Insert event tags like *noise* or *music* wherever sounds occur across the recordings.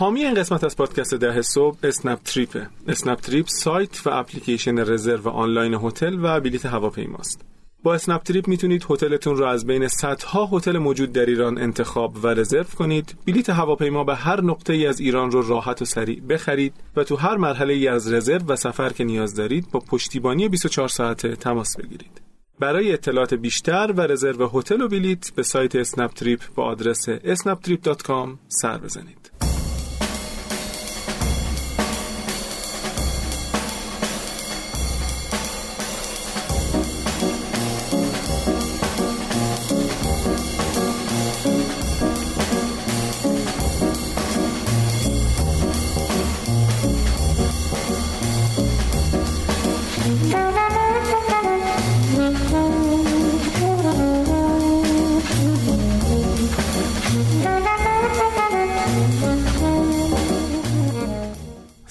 حامی این قسمت از پادکست ده صبح اسنپ تریپه اسنپ تریپ سایت و اپلیکیشن رزرو آنلاین هتل و بلیت هواپیماست. با اسنپ تریپ می‌تونید هتلتون رو از بین صدها هتل موجود در ایران انتخاب و رزرو کنید. بلیت هواپیما به هر نقطه ای از ایران رو راحت و سریع بخرید و تو هر مرحله ای از رزرو و سفر که نیاز دارید با پشتیبانی 24 ساعته تماس بگیرید. برای اطلاعات بیشتر و رزرو هتل و بلیت به سایت اسنپ تریپ با آدرس snaptrip.com سر بزنید.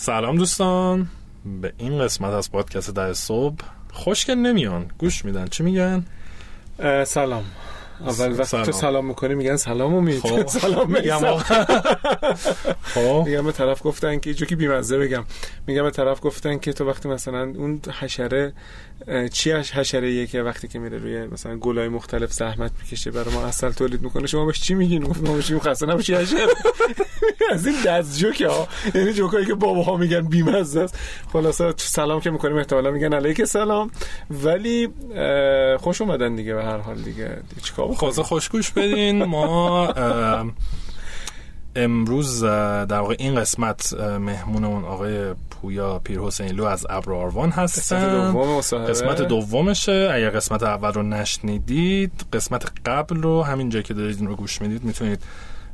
سلام دوستان. به این قسمت از پادکست ده صبح خوشگل نمیان. گوش میدن. چی میگن؟ سلام. اول وقتی سلام. تو سلام. می‌کنی میگن سلام امید. خب. *laughs* سلام میگم *laughs* خب. میگم به طرف گفتن که جوکی بیمزه بگم. میگم به طرف گفتن که تو وقتی مثلا اون حشره چی حشره که وقتی که میره روی مثلا گلای مختلف زحمت می‌کشه برای ما اصل تولید می‌کنه شما بهش چی میگین؟ گفت ما بهش خسته نباشی حشره. *laughs* از این دست جوک ها. یعنی جوکایی که باباها میگن بیمزه است. خلاصه سلام که می‌کنیم احتمالا میگن علیک سلام. ولی خوش اومدن دیگه به هر حال دیگه. چیکار؟ خلاصه خوشگوش بدین. ما امروز در واقع این قسمت مهمونمون آقای پویا پیر حسینلو از ابر آروان مصاحبه. قسمت دومشه. اگر قسمت اول رو نشنیدید قسمت قبل رو همینجا که دارید این رو گوش می‌دید می‌تونید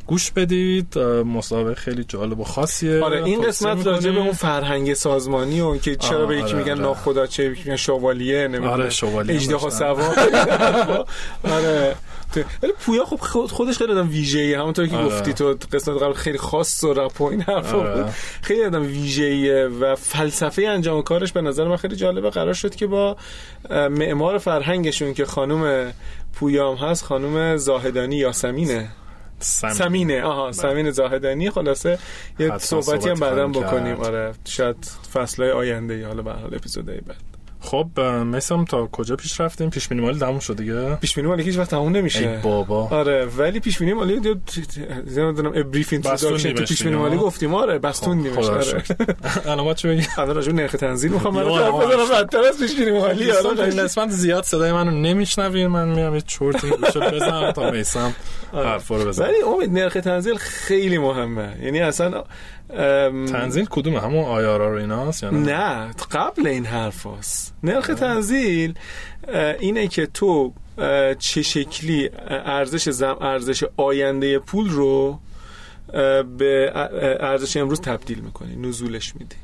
گوش بدید. مصاحبه خیلی جالب و خاصیه. آره این قسمت راجع به. اون فرهنگ سازمانی و که چرا آه، به یکی آره، میگن آره. ناخدا چه میگن شوالیه نمی‌دونم. آره، شوالیه اجده ها داشتن. سوار *laughs* آره. ولی پویا خب خود- خودش خیلی آدم ویژه‌ایه همونطور که آره. گفتی تو قسمت قبل خیلی خاص و رپ و این حرفا آره. بود خیلی آدم ویژه‌ایه و فلسفه انجام کارش به نظر من خیلی جالبه. قرار شد که با معمار فرهنگشون که خانم پویام هست خانم زاهدانی یاسمینه. سم- سمینه آها سمین زاهدانی. خلاصه یه صحبتی هم بعدا بکنیم. آره شاید فصلهای آینده یا حالا به حال اپیزودهای بعد. خب مثلا تا کجا پیش رفتیم؟ پیش بینی مالی تموم شد دیگه. پیش بینی مالی هیچ وقت تموم نمیشه. ای بابا. آره ولی پیش بینی مالی دو نمی‌دونم بریف اینتروداکشن تو پیش بینی مالی؟ گفتیم. آره بستون خب، نمیشه رو آره. *laughs* علامت چه بگی الان راجع نرخ تنزیل می‌خوام. من آره. بزنم بدتر از پیش بینی مالی آره. قسمت زیاد صدای منو نمیشنوین. من میام یه چرتی گوشه بزنم تا میسم آره. حرفا رو بزنم. ولی امید نرخ تنزیل خیلی مهمه. یعنی اصلا ام، تنزیل کدومه همون آیارا رو ایناست یا نه؟ نه قبل این حرف هست. نرخ تنزیل اینه که تو چه شکلی ارزش زم ارزش آینده پول رو به ارزش امروز تبدیل می‌کنی نزولش میدی.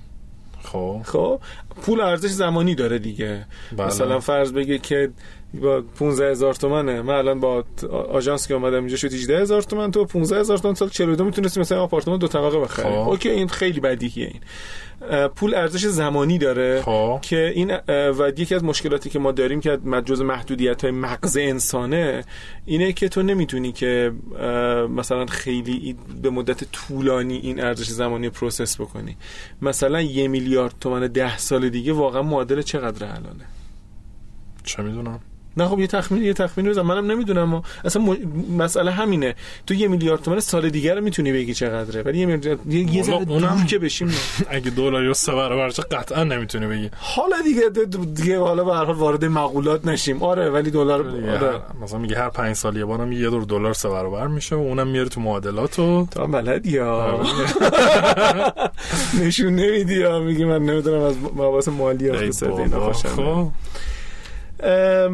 خب. خب پول ارزش زمانی داره دیگه. بله. مثلا فرض بگه که با 15 هزار تومنه. من الان با آژانس که اومدم اینجا شد 18 هزار تومن تو 15 هزار تومن سال 42 می‌تونستی مثلا آپارتمان دو طبقه بخری. خب. اوکی این خیلی بدیهیه این. پول ارزش زمانی داره خب. که این و یکی از مشکلاتی که ما داریم که جز محدودیت های مغز انسانه اینه که تو نمی‌تونی که مثلا خیلی به مدت طولانی این ارزش زمانی رو پروسس بکنی. مثلا یه میلیارد تومن ده سال دیگه واقعا معادل چقدر الانه؟ چه می‌دونم. نه خب یه تخمین یه تخمین بزن. منم نمی‌دونم و اصلا م... مسئله همینه. تو یه میلیارد تومن سال دیگه رو می‌تونی بگی چقدره. ولی یه میلیارد یه, یه ذره اونم- که بشیم. *laughs* اگه دلاری و سه برابرش قطعا نمی‌تونی بگی. حالا دیگه دیگه حالا به هر حال وارد مقولات نشیم. آره ولی دلار آره. مثلا میگه هر پنج سال یه بارم یه دور دلار سه برابر میشه و اونم میاره تو معادلات و تو هم بلدی یا؟ *laughs* نشون نمیدی یا؟ میگی من نمی‌دونم از مباحث مالی اقتصادی اینا بابا، خوشم خب ام،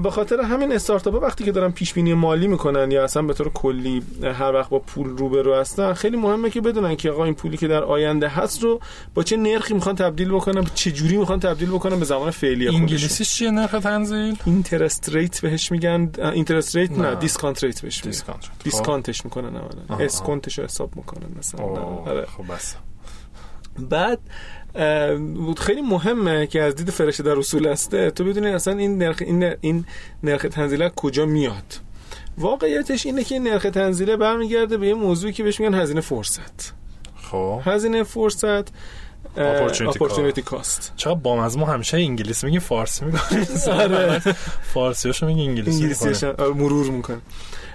به خاطر همین استارتاپ ها وقتی که دارن پیش بینی مالی می‌کنن یا اصلا به طور کلی هر وقت با پول روبرو هستن خیلی مهمه که بدونن که آقا این پولی که در آینده هست رو با چه نرخی می‌خوان تبدیل بکنن چه جوری می‌خوان تبدیل بکنن به زمان فعلی خودشون انگلیسیش چیه نرخ تنزیل interest rate بهش میگن interest rate نه نه. discount rate بهش میگن discount. خب. discount ش می‌کنن اولا. discount ش رو حساب می‌کنن مثلا آره. خب بس بعد بود خیلی مهمه که از دید فرشته در اصول هسته. تو بدونی اصلا این نرخ این, این نرخ تنزیل از کجا میاد؟ واقعیتش اینه که این نرخ تنزیله برمیگرده به یه موضوعی که بهش میگن هزینه فرصت. خب. هزینه فرصت اپورتونیتی کاست چرا با از ما همیشه *laughs* *laughs* انگلیسی میگی فارسی میگی آره. فارسیاشو میگی انگلیسی انگلیسیش. هم مرور می‌کنه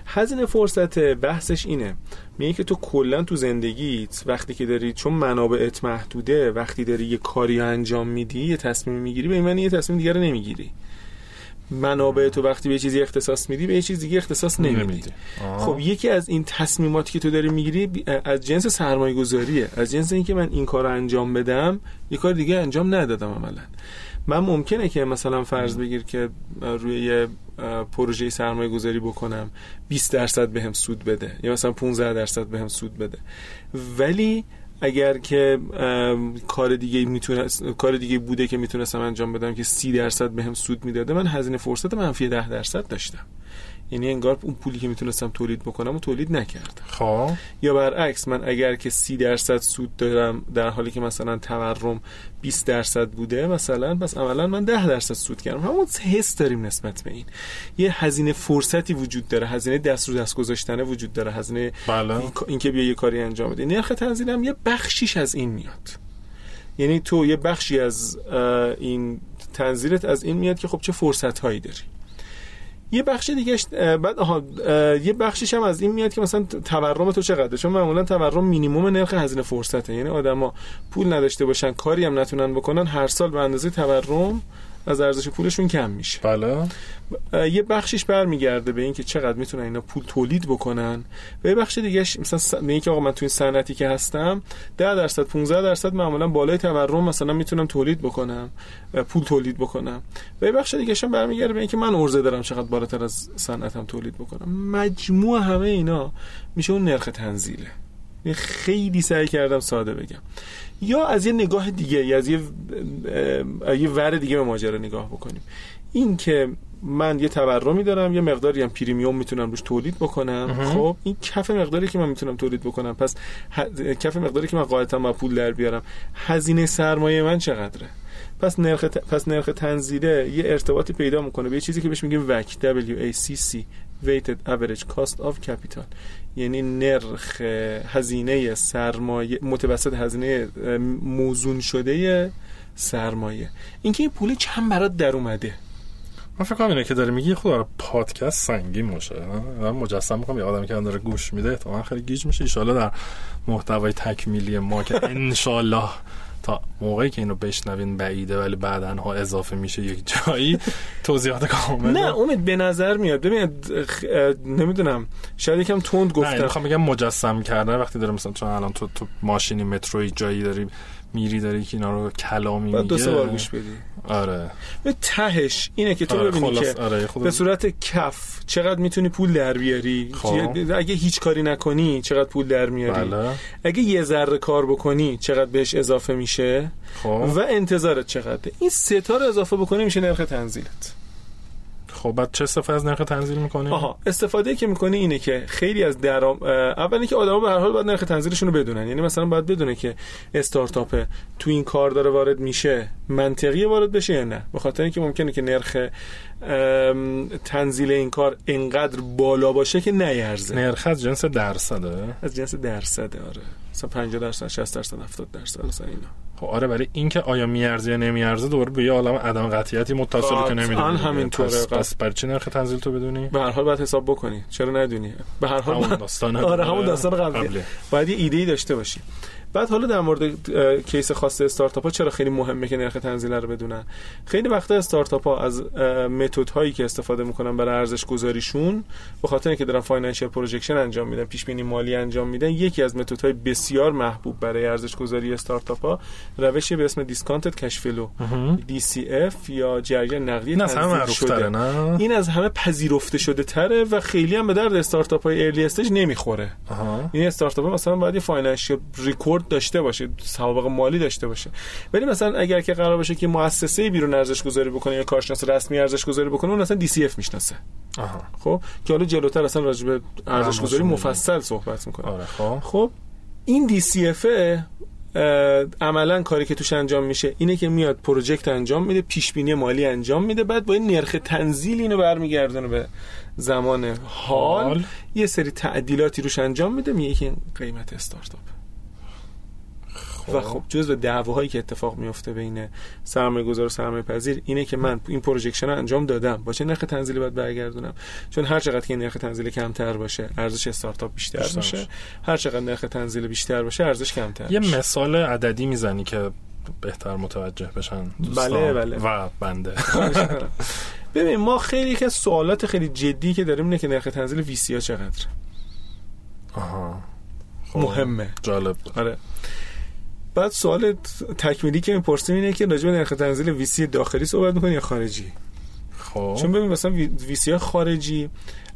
هزینه فرصت بحثش اینه. میگه که تو کلا تو زندگیت وقتی که داری چون منابعت محدوده وقتی داری یه کاری انجام میدی یه تصمیم می‌گیری به این معنی یه تصمیم دیگه رو نمی‌گیری. منابع تو وقتی به چیزی اختصاص میدی به یه چیز دیگه اختصاص نمیدی. خب یکی از این تصمیماتی که تو داری می‌گیری از جنس سرمایه گذاریه از جنس اینکه من این کار رو انجام بدم یه کار دیگه انجام ندادم عملا. من ممکنه که مثلا فرض بگیر که روی یه پروژه سرمایه گذاری بکنم 20 درصد بهم سود بده یا مثلا 15 درصد بهم سود بده. ولی اگر که کار دیگه می‌تونه کار دیگه بوده که می‌تونستم انجام بدم که 30 درصد بهم سود می‌داده من هزینه فرصت منفی 10 درصد داشتم. یعنی انگار اون پولی که می‌تونستم تولید بکنم و تولید نکردم. خب. یا برعکس من اگر که 30 درصد سود دارم در حالی که مثلا تورم 20 درصد بوده مثلا پس عملا من 10 درصد سود کردم. همون حس داریم نسبت به این. یه هزینه فرصتی وجود داره هزینه دست رو دست گذاشتنه وجود داره هزینه بله. این- اینکه بیا یه کاری انجام بده نرخ تنزیل هم یه بخشیش از این میاد. یعنی تو یه بخشی از این تنزیلت از این میاد که خب چه فرصت هایی داری. یه بخش دیگه بعد آها یه بخشش هم از این میاد که مثلا تورم تو چقدره؟ چون معمولا تورم مینیمم نرخ هزینه فرصته. یعنی آدما پول نداشته باشن کاری هم نتونن بکنن هر سال به اندازه تورم از ارزش پولشون کم میشه. بله. یه بخشش برمیگرده به اینکه چقدر می‌تونن اینا پول تولید بکنن. و یه بخش دیگه مثلا س- به اینکه آقا من تو این صنعتی که هستم 10 درصد 15 درصد معمولا بالای تورم مثلا می‌تونم تولید بکنم اه، پول تولید بکنم. و یه بخش دیگه هم برمیگرده به اینکه من ارزه دارم چقدر بالاتر از صنعتم تولید بکنم. مجموع همه اینا میشه اون نرخ تنزیله. خیلی سعی کردم ساده بگم. یا از یه نگاه دیگه یا از یه یه ور دیگه به ماجرا نگاه بکنیم. این که من یه تورمی دارم یه مقداری هم پریمیوم می‌تونم روش تولید بکنم. خب این کف مقداری که من می‌تونم تولید بکنم. پس ه- کف مقداری که من قاعدتم با پول در بیارم هزینه سرمایه من چقدره؟ پس نرخ ت... پس نرخ تنزیله یه ارتباطی پیدا می‌کنه به یه چیزی که بهش میگیم WACC W A C C Weighted Average Cost of Capital. یعنی نرخ هزینه سرمایه متوسط هزینه موزون شده سرمایه. اینکه این پول چند برات در اومده؟ من فکر کنم اینه که داره میگی خود داره پادکست سنگین باشه. من مجسم می‌کنم یه آدمی که داره گوش میده احتمالاً خیلی گیج میشه. ایشالا در محتوای تکمیلی ما که *laughs* انشالله تا موقعی که اینو بشنوین بعیده ولی بعدا ها اضافه میشه یک جایی توضیحات کامل نه امید به نظر میاد. ببین نمی‌دونم. شاید یکم تند نه گفتم. می‌خوام بگم مجسم کردن. وقتی داره مثلا چون الان تو تو ماشینی متروی جایی داری میری داری که اینا رو کلامی میگه دو سه بار گوش بدی. آره. به تهش اینه که تو آره ببینی که آره به صورت کف چقدر می‌تونی پول در بیاری؟ خب. اگه هیچ کاری نکنی چقدر پول در میاری؟ بله. اگه یه ذره کار بکنی چقدر بهش اضافه میشه؟ خب. و انتظارت چقدره؟ این سه تا رو اضافه بکنی میشه نرخ تنزیلت. خب بعد چه استفاده از نرخ تنزیل می‌کنی؟ آها استفاده که می‌کنه اینه که خیلی از درام اه، اول اینکه آدما به هر حال باید نرخ تنزیلشون رو بدونن. یعنی مثلا باید بدونه که استارتاپ تو این کار داره وارد میشه منطقی وارد بشه یا نه. به خاطر اینکه ممکنه که نرخ تنزیل این کار انقدر بالا باشه که نیرزه نرخ از جنس درصده. از جنس درصده آره. مثلا 50 درصد 60 درصد 70 درصد مثلا اینا. خب آره ولی اینکه آیا میارزه یا نمیارزه دوباره به یه عالم عدم قطعیتی متصل که نمی‌دونی همینطوره. پس, پس برای چی نرخ تنزیل تو بدونی؟ به هر حال باید حساب بکنی. چرا ندونی؟ به هر حال همون داستان آره همون داستان قبلی باید یه ایده ای داشته باشی. بعد حالا در مورد case خاص استارتاپ ها چرا خیلی مهمه که نرخ تنزیل رو بدونن خیلی وقتا استارتاپ ها از متد هایی که استفاده می‌کنن برای ارزش گذاریشون به خاطر اینکه دارن financial projection انجام میدن پیش بینی مالی انجام میدن یکی از متد های بسیار محبوب برای ارزش گذاری استارتاپ ها روشی به اسم discounted cash flow DCF یا جریان نقدی تنزیل شده. نه این از همه پذیرفته شده تره و خیلی هم به درد استارتاپ های early stage نمی‌خوره. این استارتاپ مثلا باید یه financial record داشته باشه سوابق مالی داشته باشه. ولی مثلا اگر که قرار باشه که مؤسسه بیرون ارزش گذاری بکنه یا کارشناس رسمی ارزش گذاری بکنه اون اصلا DCF می‌شناسه. آها. خب؟ که حالا جلوتر اصلا راجع به ارزش گذاری همشون مفصل صحبت می‌کنه. آره خب. خب؟ این DCF اه، عملا کاری که توش انجام میشه اینه که میاد project انجام میده پیش بینی مالی انجام میده بعد با این نرخ تنزیل اینو برمیگردونه به زمان حال. حال. یه سری تعدیلاتی روش انجام میده میگه که این قیمت استارتاپ و خب. جزء دعواهایی که اتفاق میفته بین سرمایه گذار و سرمایه پذیر اینه که من این projection رو انجام دادم. با چه نرخ تنزیلی باید برگردونم؟ چون هر چقدر که نرخ تنزیل کمتر باشه ارزش استارتاپ بیشتر باشه هر چقدر نرخ تنزیل بیشتر باشه ارزش کمتر یه مثال عددی می‌زنی که بهتر متوجه بشن بله بله. و بنده. *laughs* ببین ما خیلی که سوالات خیلی جدی که داریم اینه که نرخ تنزیل وی ها چقدر آها. خب. مهمه. جالب آره. بعد سوال تکمیلی که می‌پرسیم اینه که راجع به نرخ تنزیل ویسی داخلی صحبت می‌کنی یا خارجی؟ خب. چون ببین مثلا VC خارجی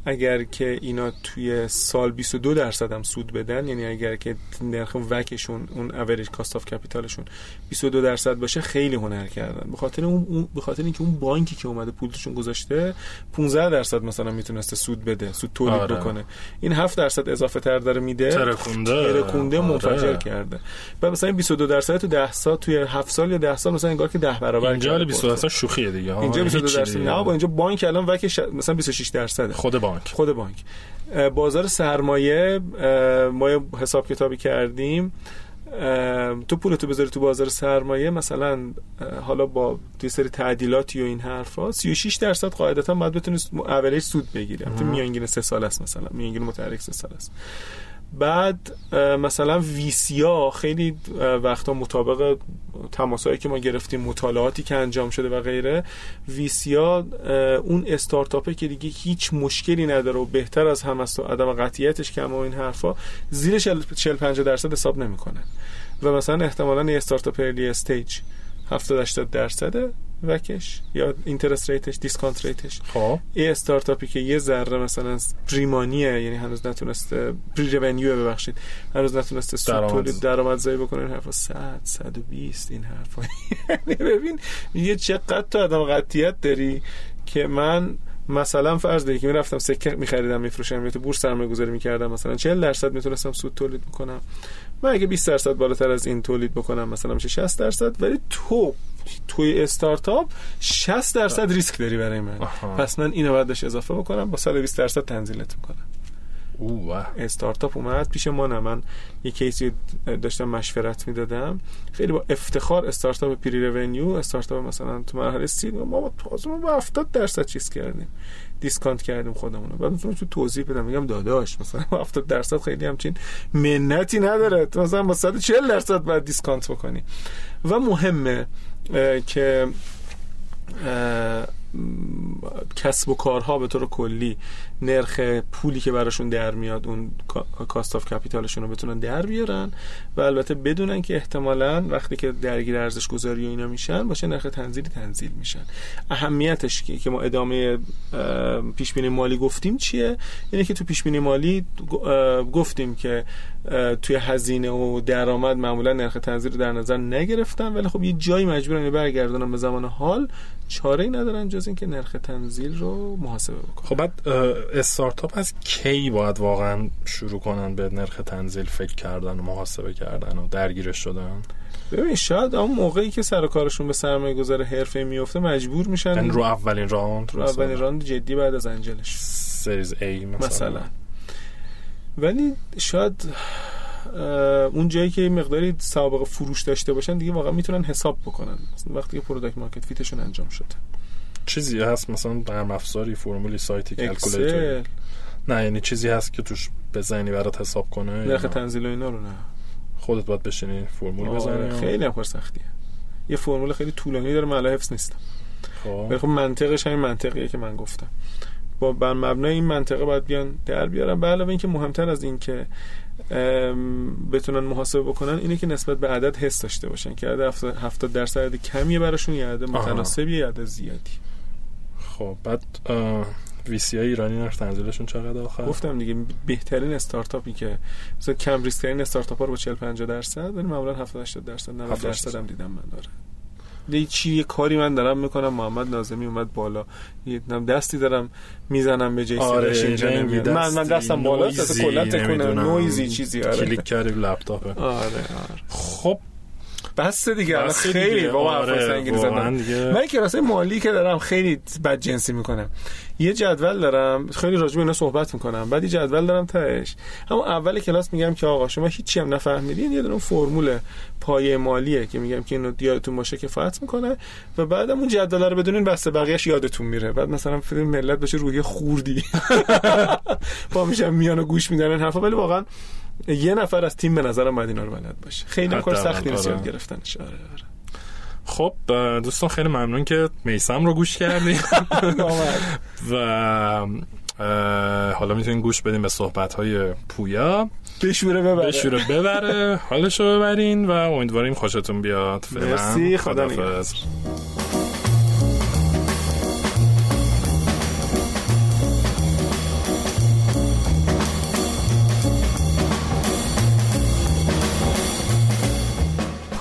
اگر که اینا توی سال 22 درصد هم سود بدن یعنی اگر که نرخ WACC شون اون average cost of capital شون 22 درصد باشه خیلی هنر کردن. به خاطر اون به خاطر اینکه اون بانکی که اومده پولشون گذاشته 15 درصد مثلا می‌تونسته سود بده سود تولید آره. بکنه. این 7 درصد اضافه تر داره میده. ترکونده. ترکونده آره. منفجر کرده. و مثلا 22 درصد تو 10 سال توی 7 سال یا 10 سال مثلا انگار که 10 برابر اینجا 22 درصد شوخیه دیگه. اینجا 22 درصد نه با اینجا بانک الان وکش مثلا 26 درصد خود بانک. خود بانک. بازار سرمایه ما حساب کتابی کردیم. تو پولتو بذاری تو بازار سرمایه مثلا حالا با یه سری تعدیلاتی و این حرفا 36 درصد قاعدتا باید بتونی اوریج سود بگیری. تو میانگین سه سال است مثلا. میانگین متحرک سه سال است. بعد مثلا ویسیا خیلی وقتا مطابق تماسایی که ما گرفتیم مطالعاتی که انجام شده و غیره VC یا اون استارتاپه که دیگه هیچ مشکلی نداره و بهتر از هم است و عدم قطعیتش کم و این حرفا زیر 40 50 درصد حساب نمی‌کنه. و مثلا احتمالا یه استارتاپ early stage 70 80 درصده WACC ش یا interest rate ش discount rate ش. خب. ای استارتاپی که یه ذره مثلا pre-money یه یعنی هنوز نتونسته pre-revenue ببخشید. هنوز نتونسته سود تولید درآمدزایی بکنه این حرفا. 100 120 این حرفا. *laughs* یعنی ببین یه چقدر تو آدم قطعیت داری که من مثلا فرض بگیر که می‌رفتم سکه میخریدم میفروشم یا تو بورس سرمایه گذاری می‌کردم مثلا 40 درصد می‌تونستم سود تولید بکنم. من اگه 20 درصد بالاتر از این تولید بکنم مثلا میشه 60 درصد ولی تو توی استارتاپ 60 درصد ریسک داری برای من. پس من اینو باید اضافه بکنم با 120 درصد تنزیلت می‌کنم. اوه استارتاپ اومد پیش ما نه. من یه case ی داشتم مشورت می‌دادم. خیلی با افتخار استارتاپ pre-revenue استارتاپ مثلا تو مرحله seed ما تازه ما با 70 درصد چیز کردیم. discount کردیم خودمون بعد مثلا تو توضیح بدم میگم داداش مثلا *laughs* 70 درصد خیلی همچین منتی نداره. مثلا با 140 درصد باید discount بکنی. و مهمه که کسب و کارها به طور کلی نرخ پولی که براشون در میاد اون کاست آف کپیتالشون رو بتونن در بیارن و البته بدونن که احتمالا وقتی که درگیر ارزش گذاری و اینا میشن باشه نرخ تنزیلی تنزیل میشن. اهمیتش که ما ادامه پیش بینی مالی گفتیم چیه؟ اینه که تو پیش بینی مالی گفتیم که توی هزینه و درآمد معمولا نرخ تنزیل رو در نظر نگرفتن ولی خب یه جایی مجبورن برگردونن به زمان حال. چاره ای ندارن جز اینکه نرخ تنزیل رو محاسبه بکنن خب بعد استارتاپ از کی باید واقعا شروع کنن به نرخ تنزیل فکر کردن و محاسبه کردن و درگیرش شدن؟ ببین شاید اون موقعی که سر کارشون به سرمایه گذار حرفه میفته مجبور میشن یعنی رو اولین راند رو اولین راند جدی بعد از انجلش. سریز ای مثلا, مثلا. ولی شاید اون جایی که مقداری سابقه فروش داشته باشن دیگه واقعا می‌تونن حساب بکنن. وقتی که product market fit شون انجام شده. چیزی هست مثلا نرم افزاری فرمولی سایتی calculator نه یعنی چیزی هست که توش بزنی برات حساب کنه نرخ تنزیل و اینا رو نه. خودت باید بشینی فرمول بزنی خیلی هم کار سختیه یه فرمول خیلی طولانی داره من حفظ نیستم. خب. خب منطقش همین منطقیه که من گفتم. با بر مبنای این منطقه باید بیان در بیارن به علاوه اینکه مهمتر از این که بتونن محاسبه بکنن اینه که نسبت به عدد حس داشته باشن که عدد 70 درصد کمیه براشون یا عدد متناسبی یا عدد زیادی خب بعد ویسی های ایرانی نرخ تنزیلشون چقدر آخر؟ گفتم دیگه بهترین استارتاپی که مثلا کم ریسک ترین استارتاپ ها رو با 40 50 درصد ولی معمولا 70 80 درصد 90 درصد هم دیدم من داره. یه چی یه کاری من دارم می‌کنم محمد نازمی اومد بالا. یه دستی دارم می‌زنم به جیسی آره اینجا من من دستم بالا تا کلا تکونه نویزی چیزی آره. کلیک کردی لپتاپ آره آره. خب بس دیگه خیلی بابا آره من کلاسای مالی که دارم خیلی بد جنسی می‌کنم. یه جدول دارم خیلی راجع به اینا صحبت می‌کنم بعد یه جدول دارم تهش. اما اول کلاس میگم که آقا شما هیچی هم نفهمیدین یه دونه فرمول پایه مالیه که میگم که اینو یادتون باشه کفایت می‌کنه و بعدم اون جدول رو بدونین بسته بقیه‌اش یادتون میره. بعد مثلا فیلم ملت بشه روحی خوردی. *laughs* با میشم میان و گوش میدن حرفا. ولی واقعا یه نفر از تیم به نظرم باید اینا رو بلد باشه خیلی کار سختی نیست آره. یاد گرفتنش آره آره خب دوستان خیلی ممنون که میسم رو گوش کردیم. *laughs* و حالا می‌تونین گوش بدین به صحبت های پویا بشوره ببره بشوره ببره حالش رو ببرین و امیدواریم خوشتون بیاد فعلا. مرسی، خدا خداحافظ.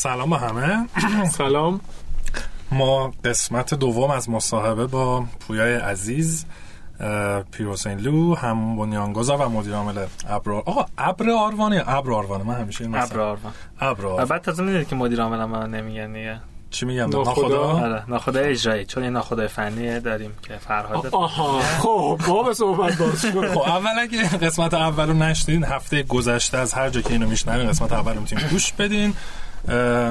سلام به همه. *coughs* سلام. ما قسمت دوم از مصاحبه با پویای عزیز اه، پیروسینلو هم بنیانگذار و مدیر عامل ابر آقا ابر آروانه یا ابر آروانه؟ من همیشه این ابر آروان. ابر آروان. بعد تازه می‌دونید که مدیر عامل من نمیگن دیگه. چی میگم ناخدا؟ ناخدا؟ آره اجرایی. چون یه ناخدای فنی داریم که فرهاد آها. خب با به صحبت باز خب اول اگه قسمت اول رو نشدین هفته گذشته از هر جا که اینو میشنوین قسمت اول رو می‌تونین گوش بدین.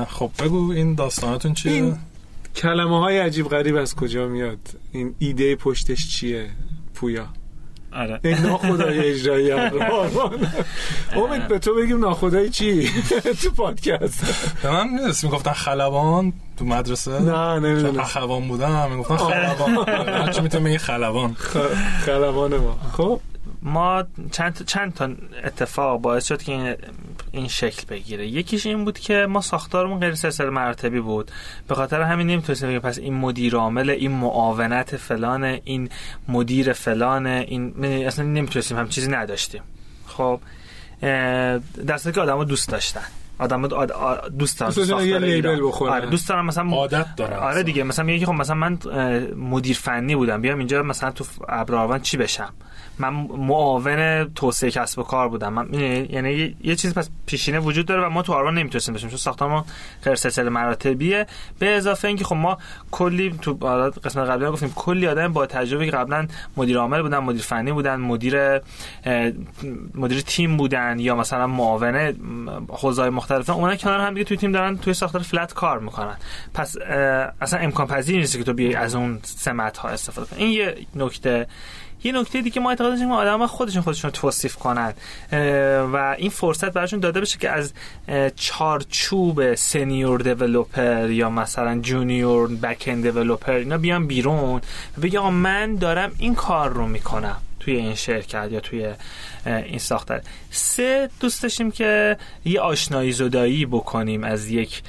خب بگو این داستاناتون چیه؟ این کلمه های عجیب غریب از کجا میاد؟ این ایده پشتش چیه؟ پویا. آره. این ناخدای *laughs* اجرایی. امید به تو بگیم ناخدای چی؟ *laughs* تو پادکست. به من می‌دونستی می‌گفتن خلبان تو مدرسه؟ نه چون نمی‌دونم اخوان بودم می‌گفتن خلبان. *laughs* هرچی می‌تونم بگی خلبان. خلبان ما. خب ما چند تا- چند تا اتفاق باعث شد که این این شکل بگیره یکیش این بود که ما ساختارمون غیر سلسله مراتبی بود به خاطر همین نمی‌تونستیم بگیم پس این مدیر عامل این معاونت فلان این مدیر فلان این اصلا نمی‌تونستیم هم چیزی نداشتیم خب در که آدمو دوست داشتن آدم دوست دارن دوست داشتن تو یه لیبل. بخورن. آره دوست دارم مثلا عادت دارن آره. دیگه مثلا میگه که خب مثلا من مدیر فنی بودم بیام اینجا مثلا تو ابراروان چی بشم من معاون توسعه کسب و کار بودم. من یعنی یه- یه چیزی پس پیشینه وجود داره و ما تو آروان نمی‌تونستیم بشیم چون ساختمان غیر سلسله مراتبیه. به اضافه اینکه خب ما کلی تو قسمت قبلی هم گفتیم کلی آدم با تجربه که قبلا مدیر عامل بودن مدیر فنی بودن مدیر مدیر تیم بودن یا مثلا معاون حوزه‌های مختلف اومدن کنار هم دیگه توی تیم دارن توی ساختار فلت کار می‌کنن. پس اصلا امکان پذیر نیست که تو بیای از اون سمت ها استفاده کنی. این یه نکته. یه نکته دیگه ما اعتقاد داشتیم که آدم خودشون خودشون توصیف کنن. و این فرصت براشون داده بشه که از چارچوب سنیور دیولپر یا مثلا جونیور بک اند دیولپر اینا بیان بیرون. و بگه من دارم این کار رو می‌کنم توی این شرکت یا توی این ساختار سه دوست داشتیم که یه آشنایی زدایی بکنیم از یک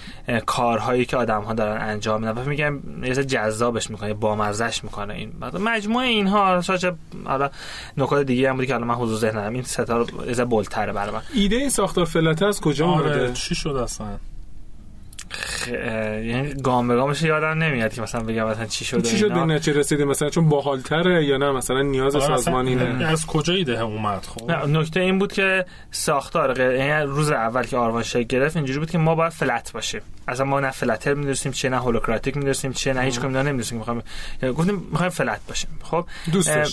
کارهایی که آدم ها دارن انجام میدن. و میگم یه جذابش می‌کنه بامزش می‌کنه این. مجموعه اینها شاید حالا نکات دیگه هم بودی که الان من حضور ذهن ندارم این ستا رو بولتره برای من. ایده این ساختار فلته از کجا آره. اومده؟ چی شد اصلا؟ خ- یعنی گام به گامش یادم نمیاد که مثلا بگم مثلا چی شده چی شد به نتیجه رسیده مثلا چون باحالتره یا نه؟ مثلا نیاز آره، سازمان اینه از کجا ایده اومد خب؟ نه نکته این بود که ساختار یعنی روز اول که آروان شکل گرفت اینجوری بود که ما باید فلت باشیم. اصلا ما نه فلتر می‌دونستیم چه نه هولوکراتیک می‌دونستیم چه نه هیچ کدوم اینا نمی‌دونستیم. یعنی گفتیم می‌خوایم فلت باشیم. خب.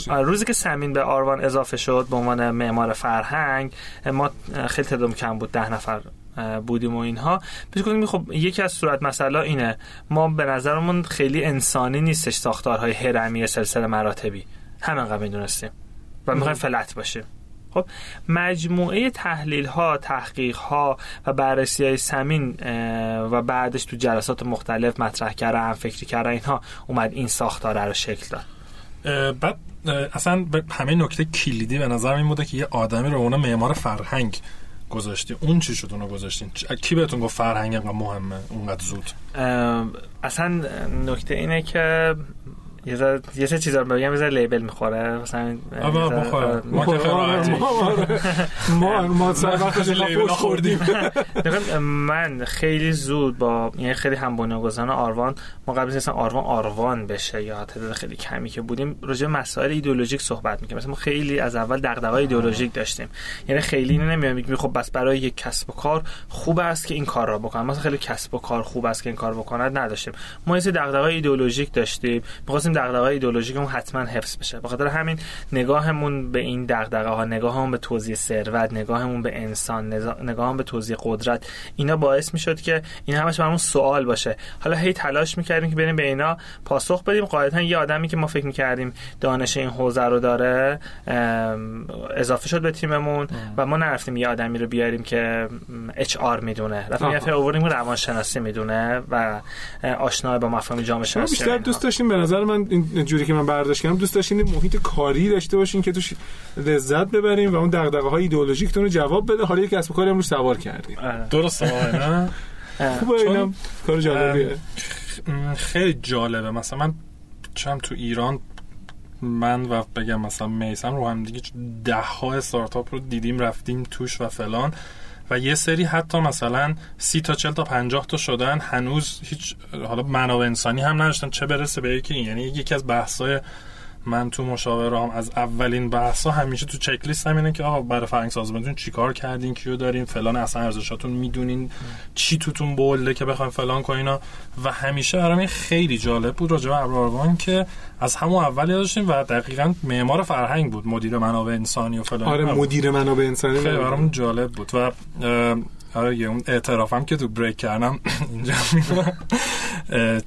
آره، روزی که سمین به آروان اضافه شد به عنوان معمار فرهنگ ما خیلی تعداد کم بود ده نفر بودیم و اینها. پیش گفتیم خب یکی از صورت مسئله اینه. ما به نظرمون خیلی انسانی نیستش ساختارهای هرمی سلسله مراتبی. همین قبل می‌دونستیم. و می‌خوایم فلت باشیم. خب مجموعه تحلیل ها تحقیق ها و بررسی های سمین و بعدش تو جلسات مختلف مطرح کردن فکری کردن اینها اومد این ساختاره رو شکل داد. بعد اصلا به همه نکته کلیدی به نظر این بوده که یه آدمی رو اون معمار فرهنگ گذاشتی؟ اون چی شد اونو گذاشتین کی بهتون گفت فرهنگ انقدر مهمه اونقدر زود؟ اصلا نکته اینه که یه ذره- یه سه چیزا رو بگم یه ذره لیبل می‌خوره مثلا ذره- بخوره. ما که. ما ما *laughs* سر وقتش لیبل خوردیم. *laughs* من خیلی زود با یعنی خیلی هم بنیانگذاران آروان ما قبل از آروان آروان بشه یا تعداد خیلی کمی که بودیم راجع مسائل ایدئولوژیک صحبت می‌کنیم مثلا ما خیلی از اول دغدغه‌های ایدئولوژیک داشتیم. یعنی خیلی اینو نمیام میگیم خب بس برای یک کسب و کار خوب است که این کار را بکنن مثلا خیلی کسب و کار خوب است که این کار بکند نداشتیم. ما یه سری دغدغه‌های ایدئولوژیک داشتیم. می‌خواستیم دغدغه‌های ایدئولوژیکمون حتما حفظ بشه. به خاطر همین نگاهمون به این دغدغه ها نگاهمون به توزیع ثروت نگاهمون به انسان نگاهمون به توزیع قدرت اینا باعث می‌شد که این همش برامون سوال باشه. حالا هی تلاش می‌کردیم که بریم به اینا پاسخ بدیم. قاعدتا یه آدمی که ما فکر می‌کردیم دانش این حوزه رو داره اضافه شد به تیممون و ما نرفتیم یه آدمی رو بیاریم که اچ آر می‌دونه. رفتیم یه آوردیم روانشناسی می‌دونه و آشنا با مفاهیم جامعه شناسی بیشتر. دوست داشتیم به نظر من این جوری که من برداشت کردم دوست داشتیم این محیط کاری داشته باشین که توش لذت ببریم و اون دغدغه های ایدئولوژیکتون رو جواب بده. حالا یک کسب و کاری هم روش سوار کردیم. آره. درسته نه. *laughs* خوبه چون- اینم؟ کار جالبیه. خیلی جالبه. مثلا من چم تو ایران من و بگم مثلا میسم رو هم دیگه ده ها استارتاپ رو دیدیم رفتیم توش و فلان. و یه سری حتی مثلا سی تا چل تا پنجاه تا شدن هنوز هیچ حالا منابع انسانی هم نداشتن چه برسه به یکی؟ یعنی یکی از بحثای من تو مشاوره هم از اولین بحثا همیشه تو چک لیست هم اینه که آقا برای فرهنگ سازمانتون چیکار کردین کیو دارین فلان اصلا ارزشاتون می‌دونین چی توتون بولده که بخواین فلان کنینا و همیشه برام این خیلی جالب بود راجع به ابراروان که از همون اول یادشیم و دقیقا معمار فرهنگ بود مدیر منابع انسانی و فلان آره نبود. مدیر منابع انسانی خیلی. برام جالب بود و آره یه اون اعترافم که تو بریک کردم *clears throat* اینجا می‌کنم.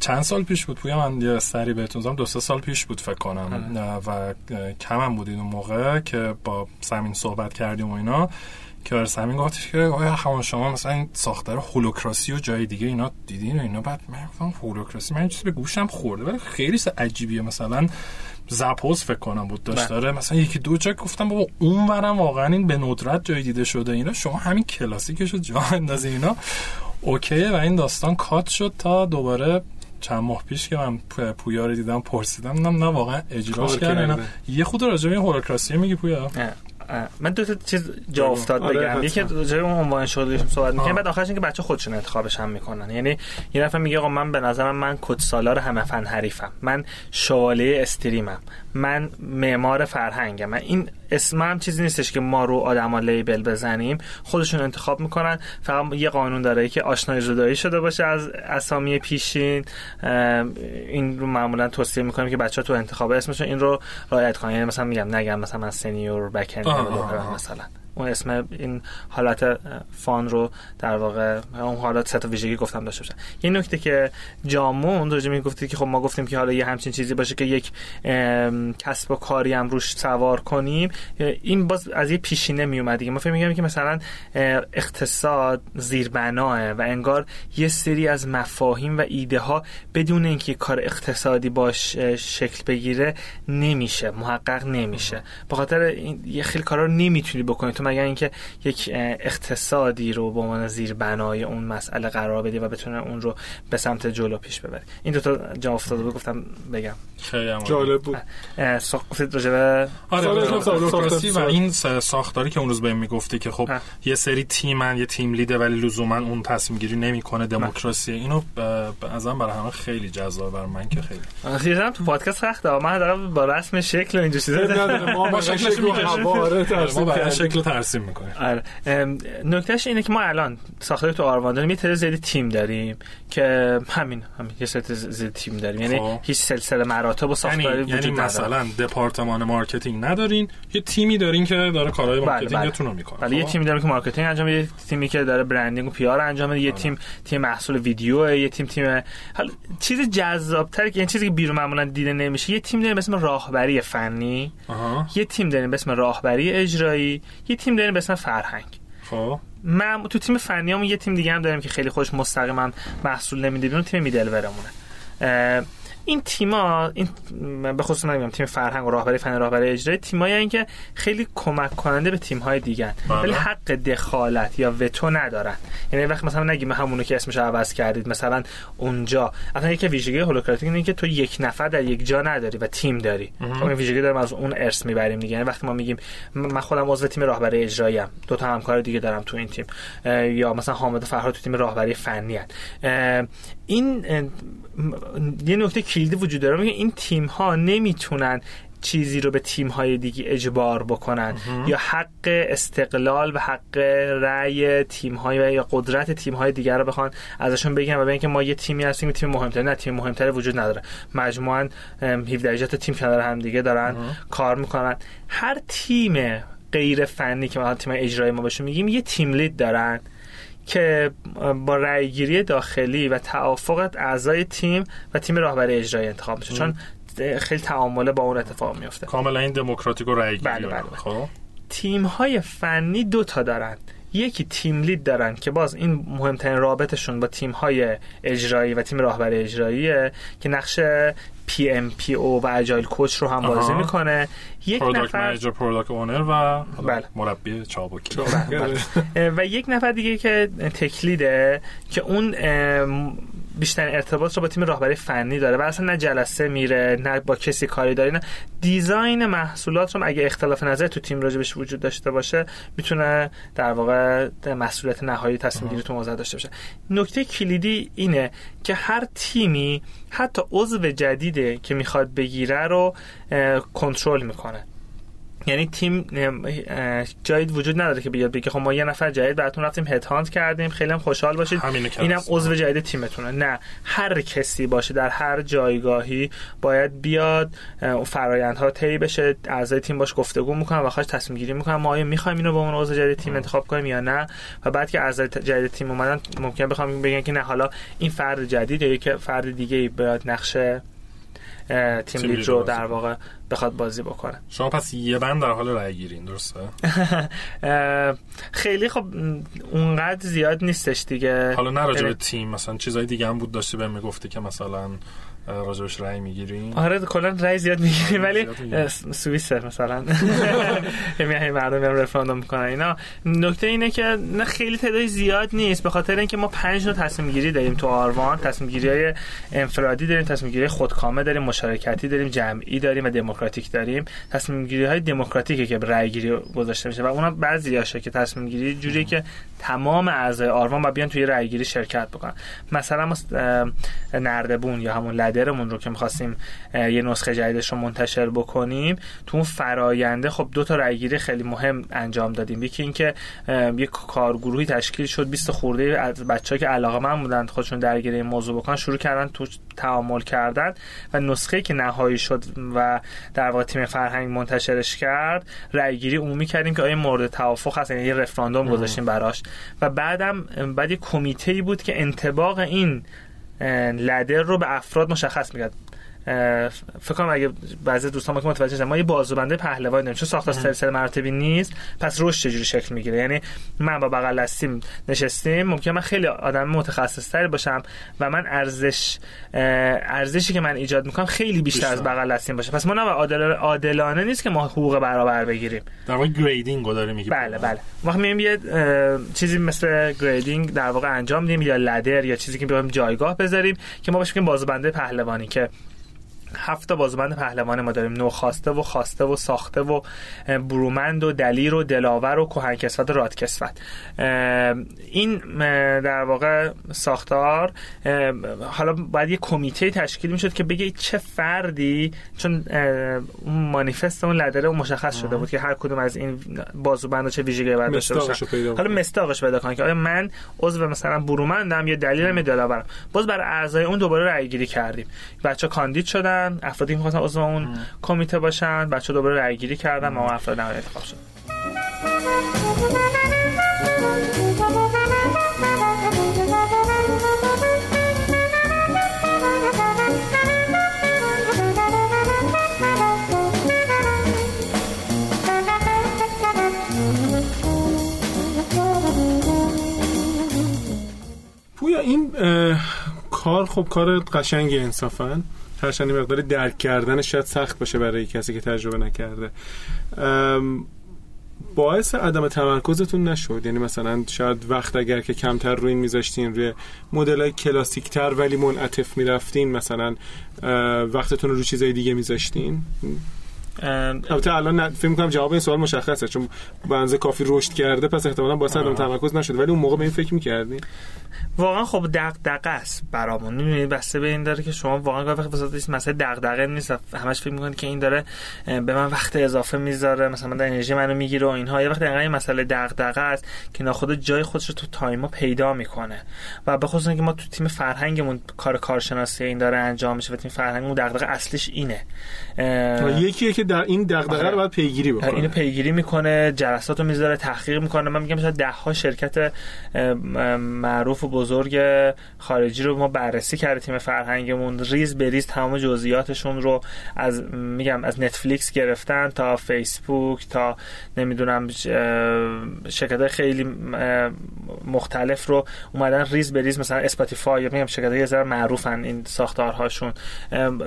چند سال پیش بود؟ پویا من یه سری بهتون زدم. دو سه سال پیش بود فکر کنم. اه، و کمم بود اون موقع که با سمین صحبت کردیم و اینا. که برای سمین گفتش که آیا همون شما مثلا این ساختار هولوکراسی و جای دیگه اینا دیدین و اینا؟ بعد من گفتم هولوکراسی من چیزی به گوشم خورده ولی خیلی عجیبیه. مثلا زپوز فکر کنم بود داشت بله. داره مثلا یکی دو جا گفتم بابا اون ورم واقعا این به ندرت جای دیده شده اینا شما همین کلاسیکش رو جا اندازی اینا اوکیه و این داستان کات شد تا دوباره چند ماه پیش که من پو- پویا رو دیدم پرسیدم نه نه واقعا اجراش کردن. یه خود راجع به هولوکراسی میگی پویا. من دو تا چیز جا افتاد آره، بگم. حتما. یکی راجع اون عنوان شغلی داشتیم صحبت می‌کردیم آه. بعد آخرش اینکه بچه خودشون انتخابش هم می‌کنن. یعنی یه نفر میگه آقا من به نظرم من کد سالار همه فن حریفم. من شواله استریمم. من معمار فرهنگم. من این اسم هم چیزی نیستش که ما رو آدما لیبل بزنیم. خودشون انتخاب می‌کنن. فقط یه قانون داره که آشنای زدایی شده باشه از اسامی پیشین. این رو معمولا توصیه می‌کنیم که بچه تو انتخاب اسمشون این رو رعایت کنن. یعنی مثلا میگم نگم مثلا من سنیور بک اند آه، آه، آه. مثلا. اون اسم این حالت فان رو در واقع اون حالت سه تا ویژگی گفتم داشته باشن. یه نکته که جامون راجع می گفتی که خب ما گفتیم که حالا یه همچین چیزی باشه که یک کسب و کاری هم روش سوار کنیم. این باز از یه پیشینه می اومد دیگه. ما فکر می‌کردیم که مثلا اقتصاد زیربناه و انگار یه سری از مفاهیم و ایده ها بدون اینکه کار اقتصادی باش شکل بگیره نمیشه محقق نمیشه. به خاطر یه خیلی کارا رو نمی‌تونی بکنی. تو مگر اینکه یک اقتصادی رو به عنوان زیربنای اون مسئله قرار بدی و بتونه اون رو به سمت جلو پیش ببری این دو تا جا افتاده بود گفتم بگم. خیلی. جالب بود. اه، سا- گفتید راجع به آره و این ساختاری که اون روز بهم می‌گفتی که خب. یه سری تیمن یه team leadه ولی لزوما اون تصمیم گیری نمی‌کنه دموکراسی. اینو نظرم برای همه خیلی جذاب برای من که خیلی. چیزا تو پادکست سخته من دارم با رسم شکل و اینجور چیزا ما *laughs* شکل ترسیم می‌کنیم آره. نکتهش اینه که ما الان ساختار تو آروان داریم یه تعداد زیادی تیم داریم که همین همین یه سری زیادی تیم داریم. یعنی خب. هیچ سلسله مراتب و یعنی, ساختاری یعنی وجود نداره. مثلا دپارتمان مارکتینگ ندارین یه تیمی دارین که داره کارهای بله، مارکتینگتون رو می‌کنه. ولی یه تیمی داریم که مارکتینگ انجام میده یه تیمی که داره branding و PR انجام میده یه آره. تیم تیم محصول ویدیو یه تیم تیم حالا چیز جذاب‌تر که این چیزی که بیرون معمولا دیده نمیشه یه تیم داریم به اسم راهبری فنی یه تیم داریم به اسم راهبری اجرایی یه تیم داریم به اسم فرهنگ. خب. من تو تیم فنیامون یه تیم دیگه هم داریم که خیلی خوش مستقیما محصول نمیده بیرون تیم middlewareمونه. اه، این تیما این به خصوص من میگم تیم فرهنگ و راهبری فن راهبری اجرایی تیمایی که خیلی کمک کننده به تیم های دیگه بله. ولی حق دخالت یا وتو ندارن. یعنی وقت مثلا نگیم همونو که اسمش عوض کردید مثلا اونجا. اصلا یک ویژگی هولوکراتیک اینه که تو یک نفر در یک جا نداری و تیم داری. خب این ویژگی داریم از اون ارث می‌بریم دیگه. یعنی وقتی ما میگیم من خودم عضو تیم راهبری اجرایی ام. دو تا همکار دیگه دارم تو این تیم. یا مثلا حامد فرهاد تو تیم راهبری فنی. این یه نکته کلیدی وجود داره میگه این تیم ها نمی‌تونن چیزی رو به تیم های دیگه اجبار بکنن. یا حق استقلال و حق رأی تیم های یا قدرت تیم های دیگر رو بخوان ازشون بگیرن و بگن که ما یه تیمی هستیم تیم مهمتر. نه تیم مهمتری وجود نداره. مجموعا ام، 17 تا تیم کنار هم دیگه دارن کار می‌کنن. هر تیم غیر فنی که مثلا تیم اجرایی ما بهشون میگیم یه تیم لید دارن. که با رأیگیری داخلی و توافق اعضای تیم و تیم راهبری اجرایی انتخاب میشه. چون خیلی تعامله با اون اتفاق میفته. کاملا این دموکراتیک و رأی بله، بله، بله. خب؟ تیم های فنی دو تا دارن. یکی team lead دارن که باز این مهمترین رابطشون با تیم های اجرایی و تیم راهبری اجراییه که نقش PM، PO و agile coach رو هم بازی. می‌کنه یک نفر product owner و بله. مربی چابکی *laughs* بله. *laughs* اه، و یک نفر دیگه که تکلیده که اون بیشتر ارتباط رو با تیم راهبری فنی داره و اصلا نه جلسه میره نه با کسی کاری داره نه. دیزاین محصولات رو اگه اختلاف نظر تو تیم راجبش وجود داشته باشه می‌تونه در واقع مسئولیت نهایی تصمیم گیری تو موضوع داشته باشه. نکته کلیدی اینه که هر تیمی حتی عضو جدیده که می‌خواد بگیره رو کنترل می‌کنه. یعنی تیم جایی وجود نداره که بیاد بگه خب ما یه نفر جدید براتون رفتیم هد هانت کردیم خیلی هم خوشحال باشید اینم. عضو جدید تیمتونه نه هر کسی باشه در هر جایگاهی باید بیاد فرایندها طی بشه اعضای تیم باش گفتگو می‌کنن و خواهش تصمیم گیری می‌کنن ما آیا می‌خوایم اینو به عنوان عضو جدید تیم انتخاب کنیم یا نه و بعد که اعضای جدید تیم اومدن ممکن بخوام بگن که نه حالا این فرد جدید یا یک فرد دیگه ای باید نقش اه، تیم تیم لید رو در. واقع بخواد بازی بکنه. شما پس یه بند در حال رأی گیرین درسته؟ *laughs* خیلی خب اونقدر زیاد نیستش دیگه. حالا نه راجع به یعنی- تیم مثلا چیزای دیگه هم بود داشتی بهم می‌گفتی که مثلا راجبش رأی می‌گیرین آره کلا رای زیاد می‌گیریم ولی سوئیسه مثلا. *laughs* یعنی مردم میرن رفراندوم می‌کنن اینا. نکته اینه که نه خیلی تعداد زیاد نیست به خاطر اینکه ما پنج تا تصمیم گیری داریم تو آروان تصمیم گیری های انفرادی داریم تصمیم گیری خودکامه داریم مشارکتی داریم جمعی داریم و دموکراتیک داریم. تصمیم گیری های دموکراتیکه که رای گیری گذاشته میشه و اونها بعضیاشه که تصمیم گیری جوریه که تمام اعضای آروان و بیان توی رای گیری شرکت بکنن. مثلا ما نردبون یا همون لدرمون رو که می‌خواستیم یه نسخه جدیدش رو منتشر بکنیم. تو اون فراینده خب دو تا رأیگیری خیلی مهم انجام دادیم. یکی اینکه یک کارگروهی تشکیل شد 20 خورده از بچه‌ها که علاقه‌مند بودن خودشون درگیر این موضوع بکنن شروع کردن تو تعامل کردن و نسخه که نهایی شد و در واقع تیم فرهنگ منتشرش کرد رأیگیری عمومی کردیم که آیا مورد توافق هست؟ یعنی یه رفراندوم گذاشتیم براش. و بعدم بعد یه کمیته بود که انتباق این لدر رو به افراد مشخص می‌کرد. فکر کنم اگه بعضی دوستان که متوجه شدن ما یه بازوبنده پهلوانی داریم. چون ساختار سلسله مراتبی نیست پس رشد چجوری شکل می‌گیره؟ یعنی من با بغل دستیم نشستیم ممکن من خیلی آدم متخصص تری باشم و من ارزش ارزشی که من ایجاد می‌کنم خیلی بیشتر از. بغل دستیم باشه. پس ما نه عادل- عادلانه نیست که ما حقوق برابر بگیریم. در واقع گریدینگ رو داری میگی بله بله. ما میایم یه چیزی مثل گریدینگ در واقع انجام میدیم یا لدر یا چیزی که بخوایم جایگاه بذاریم که ما بهش میگیم بازوبنده پهلوانی که هفت بازوبند پهلوان ما داریم. نوخواسته و خواسته و ساخته و برومند و دلیر و دلاور و کهنکسوت و رادکسوت. این در واقع ساختار حالا باید یه کمیته تشکیل می‌شد که بگه چه فردی چون اون مانیفست اون لدره اون مشخص شده بود که هر کدوم از این بازوبند چه ویژگی باید داشته باشن. پیدا حالا. مستاقش پیدا کنن که آیا من عضو مثلا برومندم یا دلیلم یا دلاورم؟ باز برای اعضای اون دوباره رأی گیری کردیم. بچه کاندید شدن. افرادی که می‌خواستن عضو اون کمیته باشن بچه دوباره رأی گیری کردن و اون افراد نهایی انتخاب شد. پویا این کار خب کار قشنگی انصافا. هرچند مقدار درک کردن شاید سخت باشه برای کسی که تجربه نکرده. باعث عدم تمرکزتون نشد. یعنی مثلا شاید وقت اگر که کمتر روی میذاشتین روی مدل های کلاسیک تر ولی منعطف می‌رفتین مثلا وقتتون رو رو چیزای دیگه میذاشتین؟ البته الان فکر می‌کنم جواب این سوال مشخصه چون بنز کافی رشد کرده پس احتمالاً با عدم تمرکز نشد ولی اون موقع به این فکر می‌کردین واقعا خب دغدغه است برامون. می‌بینید بسته به این داره که شما واقعا وقت واسه مسئله دغدغه نیست همش فکر می‌کنید که این داره به من وقت اضافه می‌ذاره مثلا من انرژی منو می‌گیره و اینها. یه وقت دقیقاً این مسئله دغدغه است که ناخود جای خودش رو تو تایما پیدا می‌کنه. و به خصوص اینکه ما تو تیم فرهنگمون کار کارشناسی این داره انجام میشه و تیم فرهنگمون دغدغه اصلیش اینه. یکیه که در این دغدغه رو باید پیگیری بکنه. اینو پیگیری می‌کنه جلساتو می‌ذاره تحقیق می‌کنه. من میگم مثلا ده ها شرکت معروف و بزرگ خارجی رو ما بررسی کرده تیم فرهنگمون. ریز به ریز تمام جزئیاتشون رو از میگم از نتفلیکس گرفتن تا فیسبوک تا نمی‌دونم شرکت خیلی مختلف رو اومدن ریز به ریز مثلا اسپاتیفای میگم شرکت یه ذره معروفن این ساختارهاشون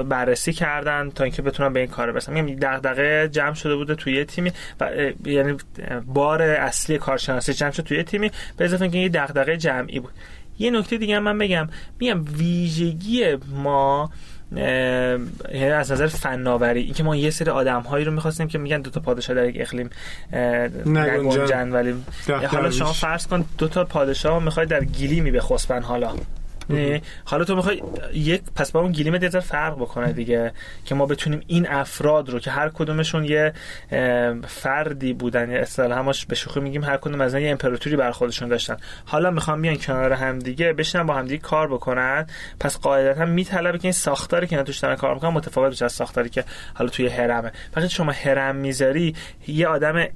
بررسی کردن تا اینکه بتونن به این کار برسن. میگم دغدغه جمع شده بوده توی تیمی و یعنی بار اصلی کارشناسی جمع شده توی تیمی به اضافه اینکه یه دغدغه جمعی بود. یه نکته دیگه من بگم میگم ویژگی ما یعنی از نظر فناوری اینکه ما یه سری آدم هایی رو می‌خواستیم که میگن دو تا پادشاه در یک اقلیم نگنجن ولی حالا شما فرض کن دو تا پادشاه می‌خواد در گیلیمی بخسبن حالا. حالا تو می‌خوای یک پس با اون گلیمت یه فرق بکنه دیگه که ما بتونیم این افراد رو که هر کدومشون یه فردی بودن یا اصطلاح همش به شوخی میگیم هر کدوم از یه امپراتوری بر خودشون داشتن. حالا می‌خوام بیان کنار هم دیگه بشینن با هم دیگه کار بکنن. پس قاعدتا میطلبه که این ساختاری که توش دارن کار می‌کنن متفاوت بشه از ساختاری که حالا توی هرمه وقتی شما هرم می‌ذاری یه آدم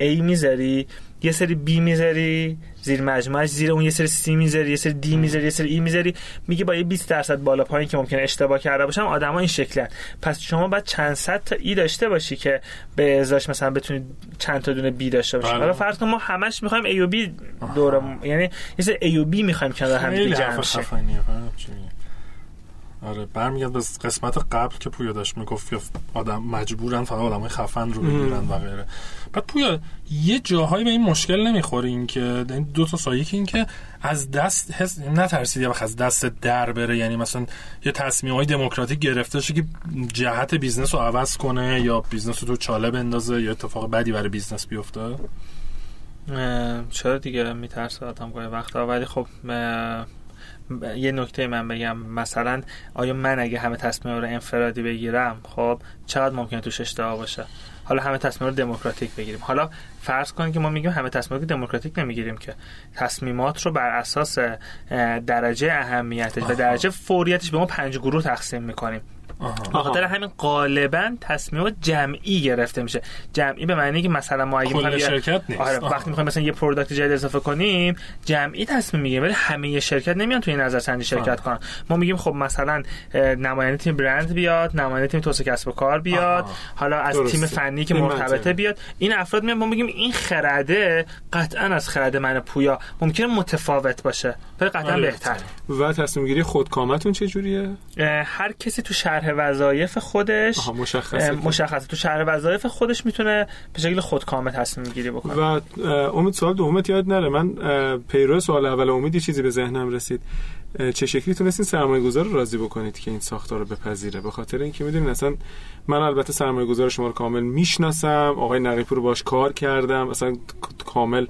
ای می‌ذاری یه سری بی می‌ذاری زیر مجموعش زیر اون یه سری سی می‌ذاری یه سری دی می‌ذاری یه سری ای می‌ذاری. میگه با یه 20 درصد بالا پایین که ممکنه اشتباه کرده باشم آدما این شکلن. پس شما باید چند صد تا ای داشته باشی که به ازاش مثلا بتونید چند تا دونه بی داشته باشی. حالا فرض کن ما همش می‌خوایم ای و بی دور یعنی یه سری ای و بی می‌خوایم کنار هم دیگه جمع شه آره برمیگرد به قسمت قبل که پویا داشت می‌گفت که آدم مجبورن فقط آدمای خفن رو بگیرن و غیره. بعد پویا یه جاهایی به این مشکل نمی‌خوره این که دو تا سایه که این که از دست حس نترسید یا از دست در بره. یعنی مثلا یه تصمیم های دموکراتیک گرفته شه که جهت business رو عوض کنه یا business رو تو چاله بندازه یا اتفاق بدی برای business بیفته؟ چرا دیگه میترسه آدم گاهی وقتا ولی خب یه نکته من بگم. مثلا آیا من اگه همه تصمیم رو انفرادی بگیرم خب چقدر ممکنه توش اشتباه باشه؟ حالا همه تصمیم رو دموکراتیک بگیریم. حالا فرض کنید که ما میگیم همه تصمیم رو دموکراتیک نمی‌گیریم که. تصمیمات رو بر اساس درجه اهمیتش و درجه فوریتش به ما پنج گروه تقسیم می‌کنیم. خاطر همین غالبا تصمیمات جمعی گرفته میشه. جمعی به معنی که مثلا ما اگه می‌خوایم شرکت نیست. آره وقتی می‌خوایم مثلا یه product جدید اضافه کنیم جمعی تصمیم می‌گیریم ولی همه شرکت نمیان توی نظر سنجی شرکت کنن. ما میگیم خب مثلا نماینده تیم برند بیاد نماینده تیم توسعه کسب و کار بیاد آه. حالا از درسته. تیم فنی که مرتبطه بیاد. این افراد میان ما میگیم این خرده قطعا از خرده من پویا. ممکنه متفاوت باشه ولی قطعا آره. بهتر و تصمیم گیری خودکامتون چه جوریه هر کسی تو شرح وظایف خودش مشخصه مشخصه. تو شهر وظایف خودش می‌تونه به شکل خودکامه تصمیم گیری بکنه. و امید سوال دومت یاد نره. من پیرو سوال اول امیدی چیزی به ذهنم رسید. چه شکلی تونستین سرمایه گذار رو راضی بکنید که این ساختار رو بپذیره؟ به خاطر اینکه می‌دونین اصلا من البته سرمایه گذار شما رو کامل می‌شناسم. آقای نقیپور باش کار کردم. اصلا کامل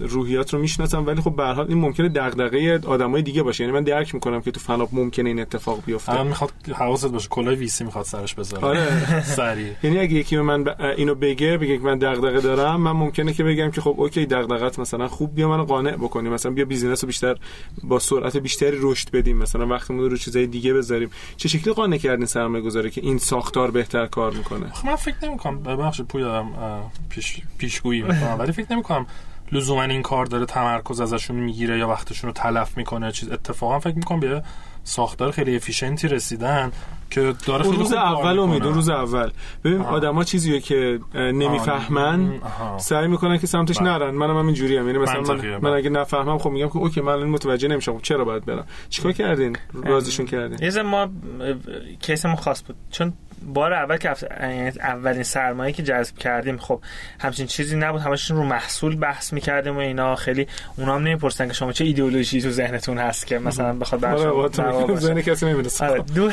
روحیات رو می‌شناسم ولی خب به حال این ممکنه دغدغه آدمای دیگه باشه. یعنی من درک می‌کنم که تو فناپ ممکنه این اتفاق بیفته. الان می‌خواد حواست باشه کلاه ویسی می‌خواد سرش بذاره. آره. *laughs* سری یعنی اگه یکی به من. اینو بگه بگه که من دغدغه دارم من ممکنه که بگم که خب okay دغدغت مثلا خوب بیا منو قانع بکنی مثلا بیا business رو بیشتر با سرعت بیشتری رشد بدیم. مثلا وقتمون رو چیزای دیگه بذاریم. چه شکلی قانع کردین سرمایه گذاری که این ساختار بهتر کار می‌کنه؟ خب من فکر نمی‌کنم. ببخشید پویا پیش پیشگویی می‌کنم. *laughs* ولی فکر نمی‌کنم لزوما این کار داره تمرکز ازشون می‌گیره یا وقتشون رو تلف می‌کنه چیز. اتفاقا فکر می‌کنم به ساختار خیلی efficient ی رسیدن که داره خیلی روز اول امید روز اول. ببین. آدما چیزیه که نمی‌فهمن. سعی می‌کنن که سمتش بله. نرن. منم هم اینجوری ام یعنی مثلا من, بله. من اگه نفهمم خب میگم که okay من متوجه نمیشم. خب چرا باید برم؟ چیکار کردین؟ رازشون کردین؟ یه ما کیسمون خاص بود. چون بار اول که یعنی اولین سرمایه که جذب کردیم خب همچین چیزی نبود همشون رو محصول بحث می‌کردیم و اینا. خیلی اونا هم نمی‌پرسن که شما چه ایدئولوژی تو ذهنتون هست که مثلا بخواد بر آره کسی آره دور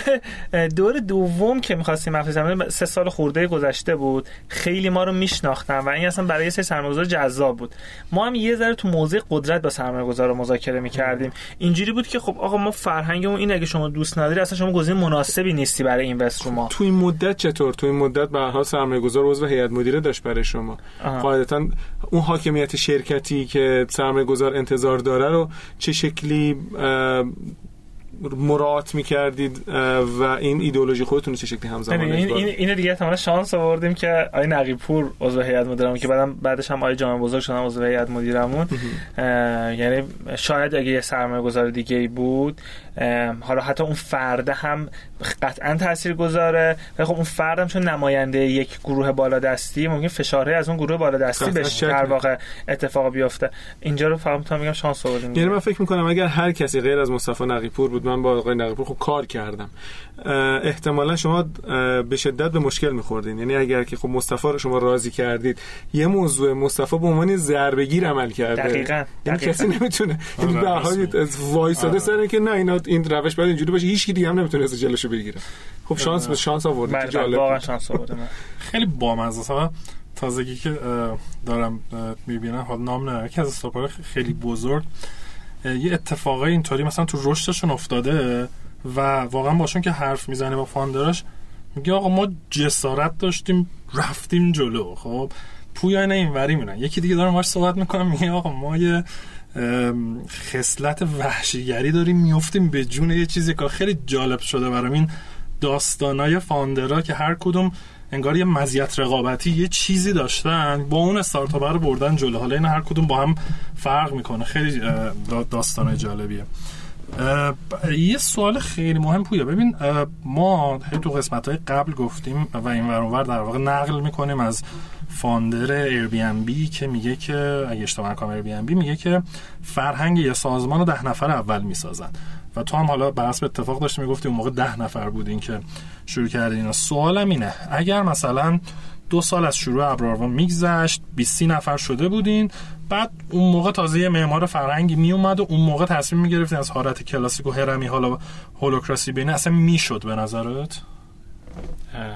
دور دوم که می‌خواستیم بزنیم سه سال خورده گذشته بود. خیلی ما رو میشناختن و این اصلا برای سری سرمایه‌گذار جذاب بود. ما هم یه ذره تو موضع قدرت با سرمایه‌گذار مذاکره می‌کردیم. اینجوری بود که خب آقا ما فرهنگمون اینه اگه شما دوست نداری اصلا شما گزینه مناسبی نیستی برای اینوست رو ما تو این مدت چطور تو این مدت به حال سرمایه گذار عضو هیئت مدیره داشت برای شما. قاعدتا اون حاکمیت شرکتی که سرمایه گذار انتظار داره رو چه شکلی مراعات می‌کردید و این ایدئولوژی خودتون رو چه شکلی همزمان این اجرا این این دیگه احتمالاً شانس آوردیم که آقای نقیب پور عضو هیئت مدیرمون که بعدم بعدش هم آقای جامع بزرگ شدن عضو هیئت مدیرمون. یعنی شاید اگه یه سرمایه گذار دیگه ای بود حالا حتی اون فرد هم قطعا تاثیر گذاره ولی خب اون فرد هم چون نماینده یک گروه بالادستی ممکن فشارهای از اون گروه بالادستی بهش در. واقع اتفاق بیفته. اینجا رو فقط می‌تونم میگم شانس آوردیم. یعنی من فکر می‌کنم اگر هر کسی غیر از مصطفی نقیپور بود من با آقای نقیپور خب کار کردم. احتمالا شما به شدت به مشکل میخوردین. یعنی اگر که خب مصطفی رو شما راضی کردید یه موضوع مصطفی به عنوان ضربگیر عمل کرده. دقیقاً، یعنی دقیقاً. کسی نمی‌تونه یعنی آره، به هر حال وایساده آره. سر که نه اینا این روش باید اینجوری باشه. هیچ کی دیگه هم نمی‌تونه جلوشو بگیره. خب شانس به شانس آوردید بله، که بله، جالب واقعا. شانس آوردیم خیلی بامزه تازگی که دارم می‌بینم حالا نام نه یکی از خیلی بزرگ. یه اتفاقای اینطوری مثلا تو رشدشون افتاده و واقعا باشون که حرف می‌زنه با فاندراش میگه آقا ما جسارت داشتیم رفتیم جلو. خب پویای نه اینوری میرن یکی دیگه دارم باش صحبت می‌کنم میگه آقا ما یه خصلت وحشیگری داریم میفتیم به جون یه چیزی که خیلی جالب شده برام. این داستانای فاندرا که هر کدوم انگار یه مزیت رقابتی یه چیزی داشتن. با اون استارتاپ رو بردن جلو. حالا این هر کدوم با هم فرق می‌کنه. خیلی داستان جالبیه. یه سوال خیلی مهم پویا. ببین ما تو قسمت های قبل گفتیم و این ور اونور در واقع نقل می‌کنیم از founder Airbnb که میگه که اگه اشتباه نکنم Airbnb میگه که فرهنگ یه سازمان رو ده نفر اول می‌سازن. و تو هم حالا بر حسب اتفاق داشتی می‌گفتی اون موقع ده نفر بودین که شروع کردین اینا. سوالم اینه اگر مثلا دو سال از شروع ابرآروان میگذشت 20 نفر شده بودین بعد اون موقع تازه یه معمار فرهنگی می اومد و اون موقع تصمیم می‌گرفتین از حالت کلاسیک و هرمی حالا هولوکراسی بین اصلا می‌شد به نظرت؟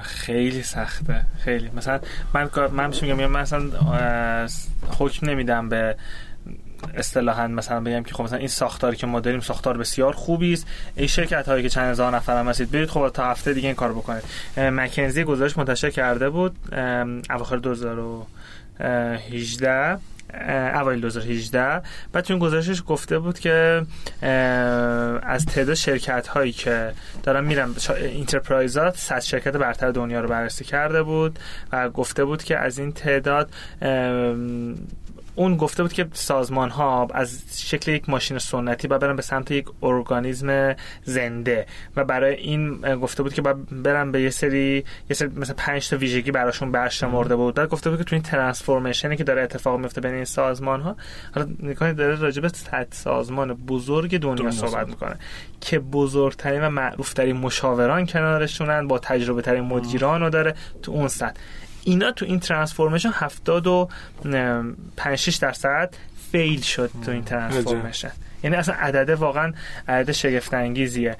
خیلی سخته خیلی. مثلا من من میگم؟ من مثلا حکم نمیدم به اصطلاحا مثلا بگم که خب مثلا این ساختاری که ما داریم ساختار بسیار خوبی است. این شرکت هایی که چند هزار نفر هم هستید برید خب تا هفته دیگه این کار بکنید. مکنزی گزارش منتشر کرده بود اواخر 2018 اه، اوایل 2018 بعد تو این گزارشش گفته بود که از تعداد شرکت هایی که دارن میرن اینترپرایزات صد شرکت برتر دنیا رو بررسی کرده بود و گفته بود که از این تعداد اون گفته بود که سازمان ها از شکل یک ماشین سنتی و برن به سمت یک ارگانیسم زنده و برای این گفته بود که باید برن به یه سری یه سری مثلا پنج تا ویژگی براشون برشمرده بود بعد گفته بود که تو این ترانسفورمیشنی که داره اتفاق میفته بین این سازمان ها حالا نکنید داره راجع به سازمان بزرگ دنیا, صحبت. می‌کنه که بزرگترین و معروفترین مشاوران کنارشونن با تجربه ترین مدیران رو داره تو اون سطح اینا تو این transformation 70 و 5 6 درصد fail شد تو این transformation. یعنی اصلا عدده واقعا عدد شگفت انگیزیه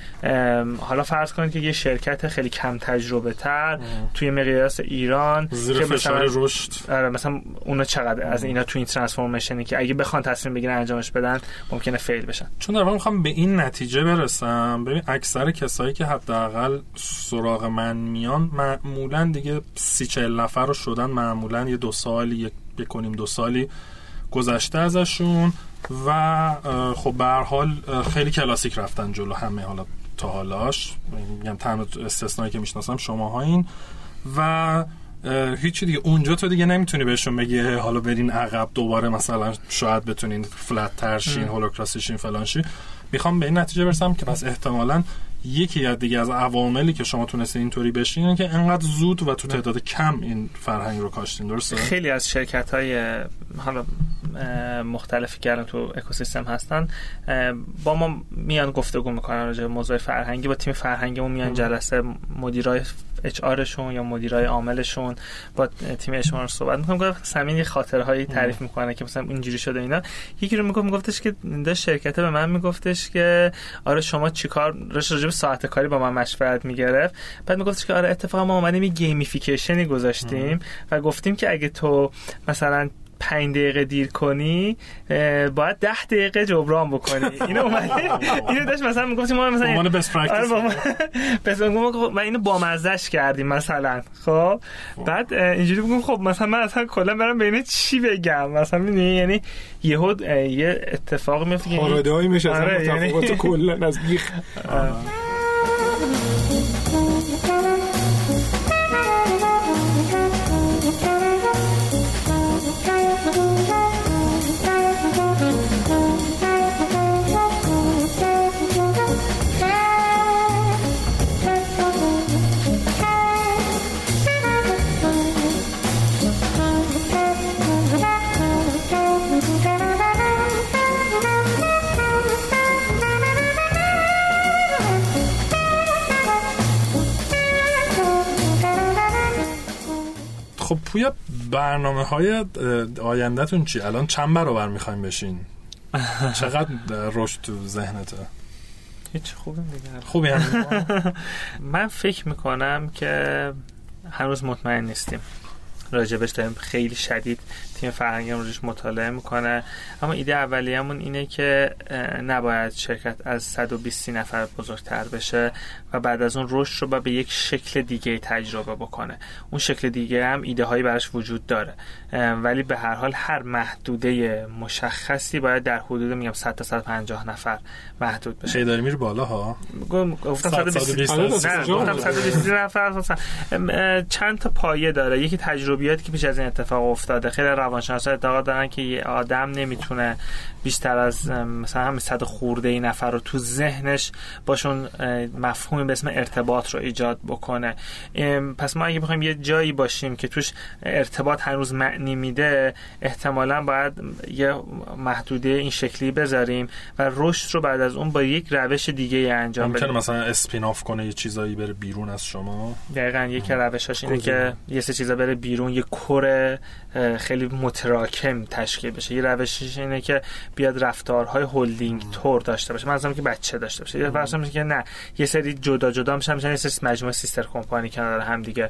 حالا فرض کنید که یه شرکت خیلی کم تجربه تر توی مقیاس ایران زیر که فشار مثلا رشد. آره مثلا اونا چقدر از اینا تو این transformation ی که اگه بخوان تصمیم بگیرن انجامش بدن ممکنه فیل بشن. چون در می‌خوام به این نتیجه برسم. ببین اکثر کسایی که حداقل سراغ من میان معمولا دیگه سی چهل نفر رو شدن معمولا یه دو سالی یک یک کنیم دو سالی گذشته ازشون. و خب به هر حال خیلی کلاسیک رفتن جلو همه حالا تا حالاش. میگم تنها استثنایی که می‌شناسم شما این و هیچی دیگه. اونجا تو دیگه نمی‌تونی بهشون بگی حالا برین عقب دوباره مثلا شاید بتونین فلت ترشین هولوکراسی شین فلان شین. می‌خوام به این نتیجه برسم که پس احتمالا یکی از دیگه از عواملی که شما تونستین اینطوری بشین که انقدر زود و تو تعداد کم این فرهنگ رو کاشتین درسته؟ خیلی از شرکت های حالا مختلفی که الان تو اکوسیستم هستن با ما میان گفتگو می‌کنن راجع به موضوع فرهنگی با تیم فرهنگیمون میان جلسه مدیرای اچ آرشون یا مدیرای عاملشون با تیم اچ رو صحبت می‌کنم گفت سمین خاطرهایی تعریف می‌کنه که مثلا اینجوری شده اینا. یکی رو می‌گفت میگفتش که داشت شرکت به من میگفتش که آره شما چیکار راجع به ساعت کاری با من مشورت می‌گرفت. بعد میگفتش که آره اتفاقا ما اومدیم یه gamification ی گذاشتیم و گفتیم که اگه تو مثلا پنج دقیقه دیر کنی باید ده دقیقه جبران بکنی. اینو اومده. *laughs* اینو داشت مثلا می‌گفتیم ما مثلا عنوان *laughs* best practice بس و اینو با مزهش کردیم مثلا. خب؟ بعد اینجوری بگم خب مثلا من اصلا کلا برام بین چی بگم؟ مثلا یعنی یهو یه اتفاق میفته که پارادایم میشه اصلا تفاوت کلا *laughs* از بیخ خب پویا برنامه های آیندهتون چی؟ الان چند برابر می‌خوایم بشین؟ *laughs* چقدر رشد تو ذهنته؟ هیچ خوبی دیگه خوبی هم *laughs* من فکر می‌کنم که هنوز مطمئن نیستیم راجبش داریم خیلی شدید تیم فرهنگی روش مطالعه می‌کنه. اما ایده اولیه‌مون اینه که نباید شرکت از 120 نفر بزرگتر بشه و بعد از اون رشد رو به یک شکل دیگه تجربه بکنه. اون شکل دیگه هم ایده هایی براش وجود داره. ولی به هر حال هر محدوده مشخصی باید در حدود میگم 100 تا 150 نفر محدود بشه. چه داری میره بالا ها؟ گفتم 120 نفر چند تا پایه داره؟ یکی تجربیاتی که پیش از این اتفاق افتاده. خیلی روانشناسا اعتقاد دارن که یه آدم نمی‌تونه بیشتر از مثلا همین صد خورده ای نفر رو تو ذهنش باشون مفهومی به اسم ارتباط رو ایجاد بکنه. پس ما اگه بخوایم یه جایی باشیم که توش ارتباط هنوز معنی میده احتمالا باید یه محدوده این شکلی بذاریم و رشد رو بعد از اون با یک روش دیگه انجام بدیم. مثلا اسپین آف کنه یه چیزایی بره بیرون از شما؟ دقیقا یک روشاش اینه که یه سه چیزا بره بیرون یه کور خیلی متراکم تشکیل بشه. یه روشش اینه که بیاد رفتارهای هولدینگ تور داشته باشه. مثلا که بچه داشته باشه. یه فرض که نه یه سری جدا جدا میشن میشن یه سری مجموعه سیستر کمپانی کنار هم دیگه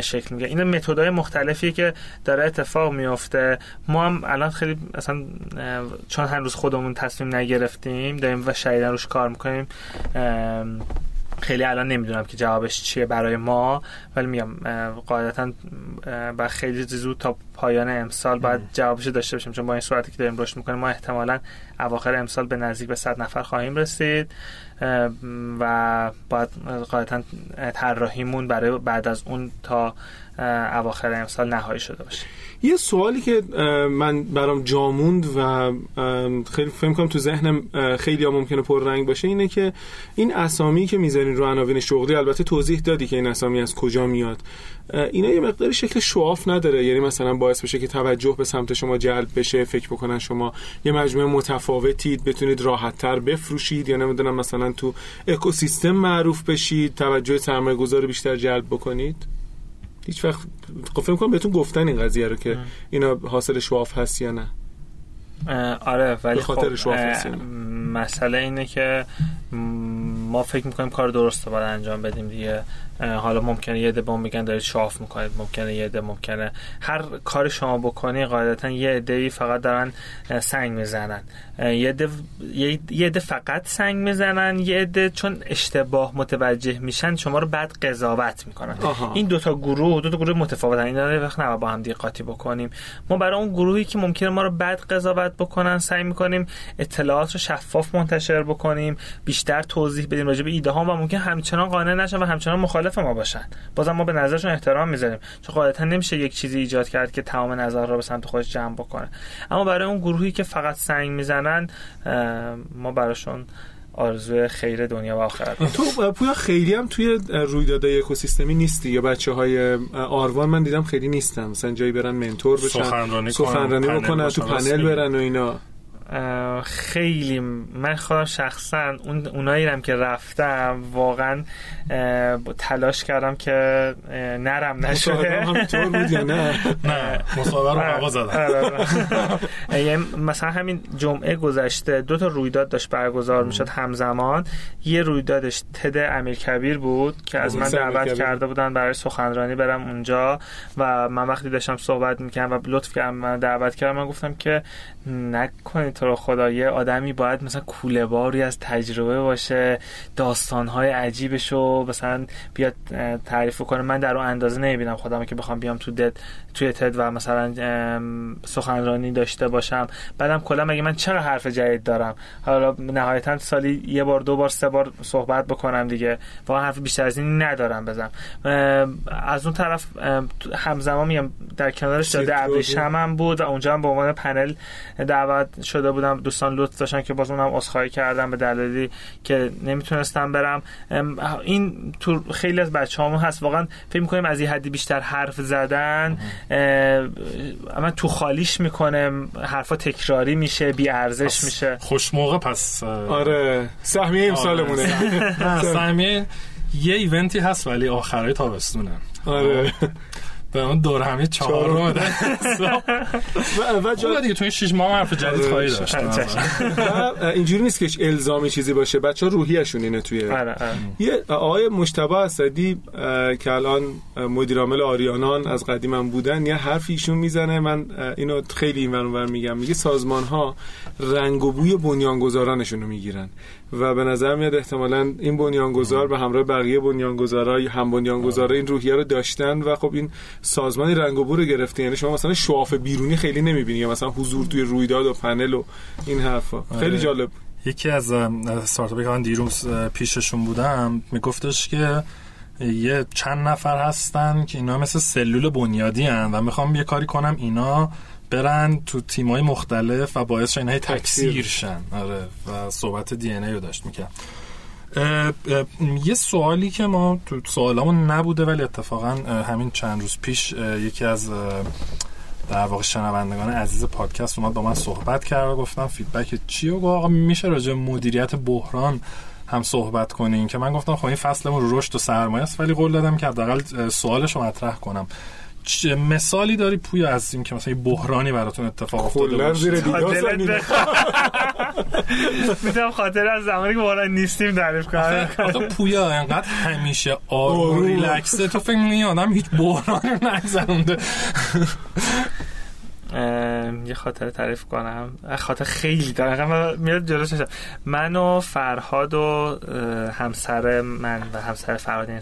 شکل میگه این متدای مختلفی که داره اتفاق میفته ما هم الان خیلی مثلا چون هنوز خودمون تصمیم نگرفتیم داریم و شایدن روش کار می‌کنیم خیلی الان نمی‌دونم که جوابش چیه برای ما ولی میگم قاعدتا با خیلی زود تا پایان امسال باید جوابش داشته باشیم چون با این صورتی که داریم رشد می‌کنیم ما احتمالا اواخر امسال به نزدیک به 100 نفر خواهیم رسید و باید قاعدتا طراحیمون برای بعد از اون تا اواخر امسال نهایی شده باشه. یه سوالی که من برام جاموند و خیلی فکر کنم تو ذهنم خیلی ها ممکنه پر رنگ باشه اینه که این اسامی که می‌ذارین رو عناوین شغلی البته توضیح دادی که این اسامی از کجا میاد. اینا یه مقداری شکل شواف نداره. یعنی مثلا باعث بشه که توجه به سمت شما جلب بشه فکر بکنن شما یه مجموعه متفاوتید بتونید راحتتر بفروشید یا نمی‌دونم مثلا تو اکوسیستم معروف بشید توجه سرمایه گذار بیشتر جلب بکنید. هیچ وقت خب فکر کنم بهتون گفتن این قضیه رو که اینا حاصل شواف هست یا نه. آره ولی خاطر خب مسئله اینه که ما فکر می‌کنیم کار درست رو باید انجام بدیم دیگه. حالا ممکنه یه ده میگن دارید شاف می‌کنید ممکنه یه ده ممکنه هر کار شما بکنی قاعدتا یه عده فقط دارن سنگ می‌زنن. یه عده فقط سنگ می‌زنن یه عده چون اشتباه متوجه میشن شما رو بعد قضاوت می‌کنن. آها. این دوتا گروه دو تا گروه متفاوتن. این داره وقت نباید با هم دیگه قاطی بکنیم. ما برای اون گروهی که ممکنه ما رو بعد قضاوت بکنن سعی می‌کنیم اطلاعات رو شفاف منتشر بکنیم بیشتر توضیح بدیم راجع به ایده ها و ممکن همچنان قانع نشن و همچنان مخالف ما باشن. بازم ما به نظرشون احترام می‌ذاریم. چون قاعدتا نمیشه یک چیزی ایجاد کرد که تمام نظر رو به سمت خودش جمع بکنه. اما برای اون گروهی که فقط سنگ می‌زنن ما براشون آرزو خیر دنیا و آخرت *laughs* تو پویا خیلی هم توی رویدادهای اکوسیستمی نیستی یا بچه های آروان من دیدم خیلی نیستن. مثلا جایی برن منتور بشن سخنرانی سخنرانی کنن، بکنن تو پنل برن و اینا. خیلی من خودم شخصا اون اونایی هم که رفتم واقعا تلاش کردم که نرم نشده. بود یا نه؟ *laughs* نه مصاحبه رو هوا زدن آره، آره. یعنی مثلا همین جمعه گذشته دو تا رویداد داشت برگزار می‌شد همزمان. یه رویدادش تد امیرکبیر بود که از من دعوت. کرده بودن برای سخنرانی برم اونجا و من وقتی داشتم صحبت می‌کردم و لطف کردم من دعوت کردم من گفتم که نکنید تو رو خدا یه آدمی باید مثلا کوله باری از تجربه باشه داستانهای عجیبشو مثلا بیاد تعریف کنه. من در اون اندازه نمی‌بینم خودم که بخوام بیام تو دد توی تد و مثلا سخنرانی داشته باشم. بعدم کلا مگه من چرا حرف جدید دارم؟ حالا نهایتا سالی یه بار دو بار سه بار صحبت بکنم دیگه. واقعا حرف بیشتر از این ندارم بزنم. از اون طرف همزمان میگم در کنارش داده ابریشم هم بود و اونجا هم به عنوان پنل دعوت شده بودم دوستان لطف داشتن که باز اونم عذرخواهی کردم به دلیلی که نمی‌تونستم برم. این تو خیلی از بچه هست. واقعا فکر می‌کنیم از این حدی بیشتر حرف زدن اه، من تو خالیش می‌کنه حرفا تکراری میشه بی ارزش میشه. خوش موقع پس آره سهمیه امسالمونه. نه *laughs* سهمیه یه ایونتی هست ولی آخرای تابستونه. آره. به اون دور همی چهارم و, و جا- دیگه تو شیش ماه هم حرف جدید آره، خواهی داشت. و اینجوری نیست که الزامی چیزی باشه. بچه ها روحیشون اینه توی آره، آره. یه آقای مشتبه اسدی که الان اه، مدیرعامل آریانان از قدیم هم بودن یه حرفی ایشون می‌زنه. من اینو خیلی این ور میگم. میگه سازمان ها رنگ و بوی بنیانگذارانشون رو می‌گیرن. و به نظر میاد احتمالا این بنیانگذار به همراه بقیه بنیانگذارای هم بنیانگذارا این روحیه رو داشتن و خب این سازمانی رنگ و بو رو گرفته. یعنی شما مثلا شعاف بیرونی خیلی نمی‌بینی یا مثلا حضور توی رویداد و پنل و این حرفا. خیلی آره. جالب یکی از استارتاپی که من دیروز پیششون بودم میگفتش که یه چند نفر هستن که اینا مثل سلول بنیادی هن و می‌خوام یه کاری کنم اینا برن تو تیمای مختلف و باعث شن تکثیر. شن. آره و صحبت دی ان رو داشت می‌کرد. یه سوالی که ما تو سوالامون نبوده ولی اتفاقا همین چند روز پیش یکی از در واقع شنوندگان عزیز پادکست اومد با من صحبت کرد و گفتم فیدبک چیه و گفت آقا میشه راجع به مدیریت بحران هم صحبت کنیم که من گفتم خب این فصلمون رو رشد و سرمایه است ولی قول دادم که حداقل سوالش رو مطرح کنم. مثالی داری پویا از این که مثلا یه بحرانی براتون اتفاق افتاده کلا؟ زیر. می‌تونم خاطر از زمانی که واقعا نیستیم تعریف کنم آخه پویا انقدر همیشه آروم. ریلکسه تو فکر می‌کنی آدم هیچ بحرانی رو نگذرونده یه خاطره تعریف کنم خاطر خیلی دارم من میاد جلوش من و فرهاد و همسر من و همسر فرهاد یعنی.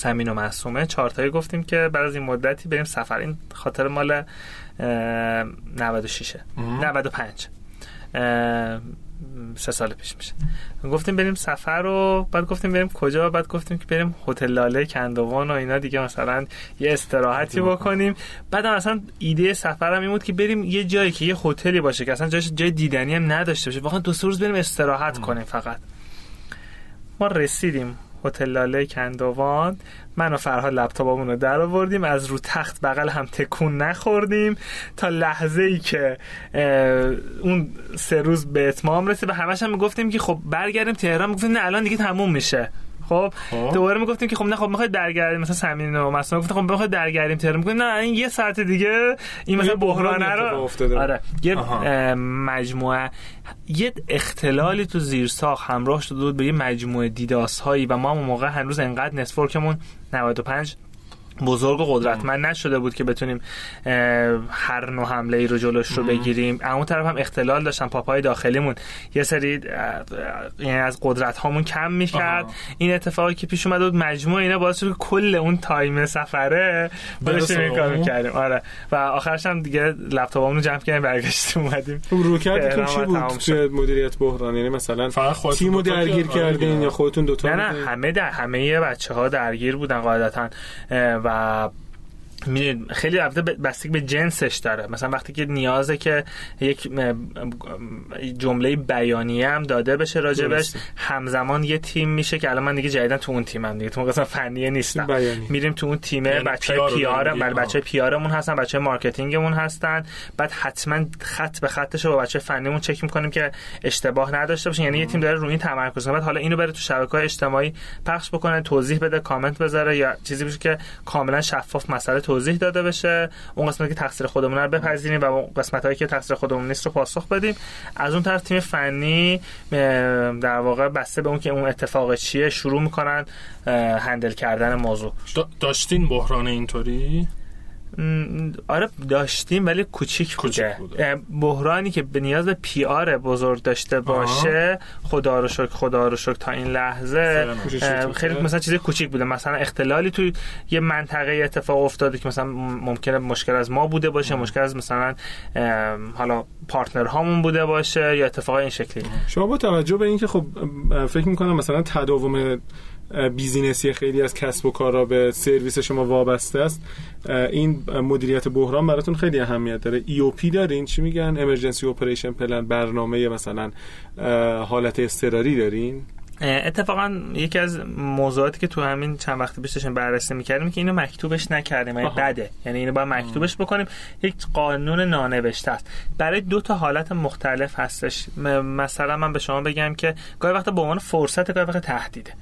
سمین و معصومه. چهارتایی گفتیم که بعد از این مدتی بریم سفر. این خاطر مال اه، 96 ام. 95 اه، سه سال پیش میشه. گفتیم بریم سفر و بعد گفتیم بریم کجا؟ بعد گفتیم که بریم هتل لاله کندوان و اینا دیگه. مثلا یه استراحتی بکنیم. بعد هم اصلا ایده سفرم این بود که بریم یه جایی که یه هتلی باشه که اصلا جاش جای دیدنی هم نداشته باشه. واقعا دو سه روز بریم استراحت کنیم فقط. ما رسیدیم. هتل لاله کندوان. من و فرهاد لپتاپمون رو در آوردیم. از رو تخت بغل هم تکون نخوردیم. تا لحظه ای که اون سه روز به اتمام رسید به همش هم می‌گفتیم که خب برگردیم تهران. می‌گفتیم نه الان دیگه تموم میشه. خب خب. دوباره می‌گفتیم که خب نه خب می‌خواید درگردیم مثلا سمین و مثلا گفتم خب می‌خواید درگردیم تهران می‌گفتیم نه این یه ساعت دیگه این مثلا بحران رو. آره یه مجموعه یه اختلالی تو زیرساخت همراه شده بود به یه مجموعه دیداس هایی و ما اون موقع هنوز انقدر نتورکمون 95 بزرگ و قدرتمند نشده بود که بتونیم هر نوع حمله ای رو جلوش رو بگیریم اون طرف هم اختلال داشتن پاپای داخلیمون یه سری یعنی از قدرت هامون کم می‌کرد. این اتفاقی که پیش اومده بود مجموعه اینا باعث شد که کل اون تایم سفره داشتیم این اون. می‌کردیم آره و آخرش هم دیگه لپتاپمون رو جمع کردیم برگشتیم اومدیم خب روکردتون تهران چی بود. توی مدیریت بحران یعنی مثلا فقط تیمو درگیر کردین. یا خودتون دوتا نه نه بودین؟ همه در همه بچه ها درگیر بودن قاعدتا و می‌دونید خیلی البته بستگی به جنسش داره. مثلا وقتی که نیازه که یک جمله بیانیه هم داده بشه راجبش همزمان یه تیم میشه که الان من دیگه جدیدا تو اون تیمم دیگه. تو قسمت فنیه نیستم. میریم تو اون تیم یعنی بچهای PR بله بچهای PR مون هستن بچهای marketing مون هستن. بعد حتما خط به خطش رو با بچه فنیمون چک می‌کنیم که اشتباه نداشته باشه. یعنی یه تیم داره روی این تمرکز کنه بعد حالا اینو بره تو شبکه‌های اجتماعی پخش بکنه توضیح بده کامنت بذاره یا چیزی بشه که کاملا شفاف مسئله توضیح داده بشه. اون قسمتی که تقصیر خودمون رو بپذیریم و اون قسمت هایی که تقصیر خودمون نیست رو پاسخ بدیم. از اون طرف تیم فنی در واقع بسته به اون که اون اتفاق چیه شروع می‌کنن هندل کردن موضوع. داشتین بحران اینطوری؟ آره داشتیم ولی کوچیک بوده. بحرانی که به نیاز PR بزرگ داشته باشه خدا رو شکر خدا رو شکر تا این لحظه. خیلی مثلا چیز کوچیک بوده. مثلا اختلالی توی یه منطقه اتفاق افتاده که مثلا ممکنه مشکل از ما بوده باشه مشکل از مثلا حالا partner هامون بوده باشه یا اتفاق این شکلی. شما با توجه به اینکه خب فکر می‌کنم مثلا تداوم business ی خیلی از کسب و کارا به سرویس شما وابسته است. این مدیریت بحران براتون خیلی اهمیت داره. EOP دارین؟ چی میگن؟ emergency operation plan برنامه مثلا حالت اضطراری دارین؟ اتفاقا یکی از موضوعاتی که تو همین چند وقت پیش داشتیم بررسی می‌کردیم که اینو مکتوبش نکردیم یعنی بده. یعنی اینو باید مکتوبش بکنیم. یک قانون نانوشته است. برای دو تا حالت مختلف هستش. مثلا من به شما بگم که گاهی وقت به عنوان فرصت گاهی وقت تهدیده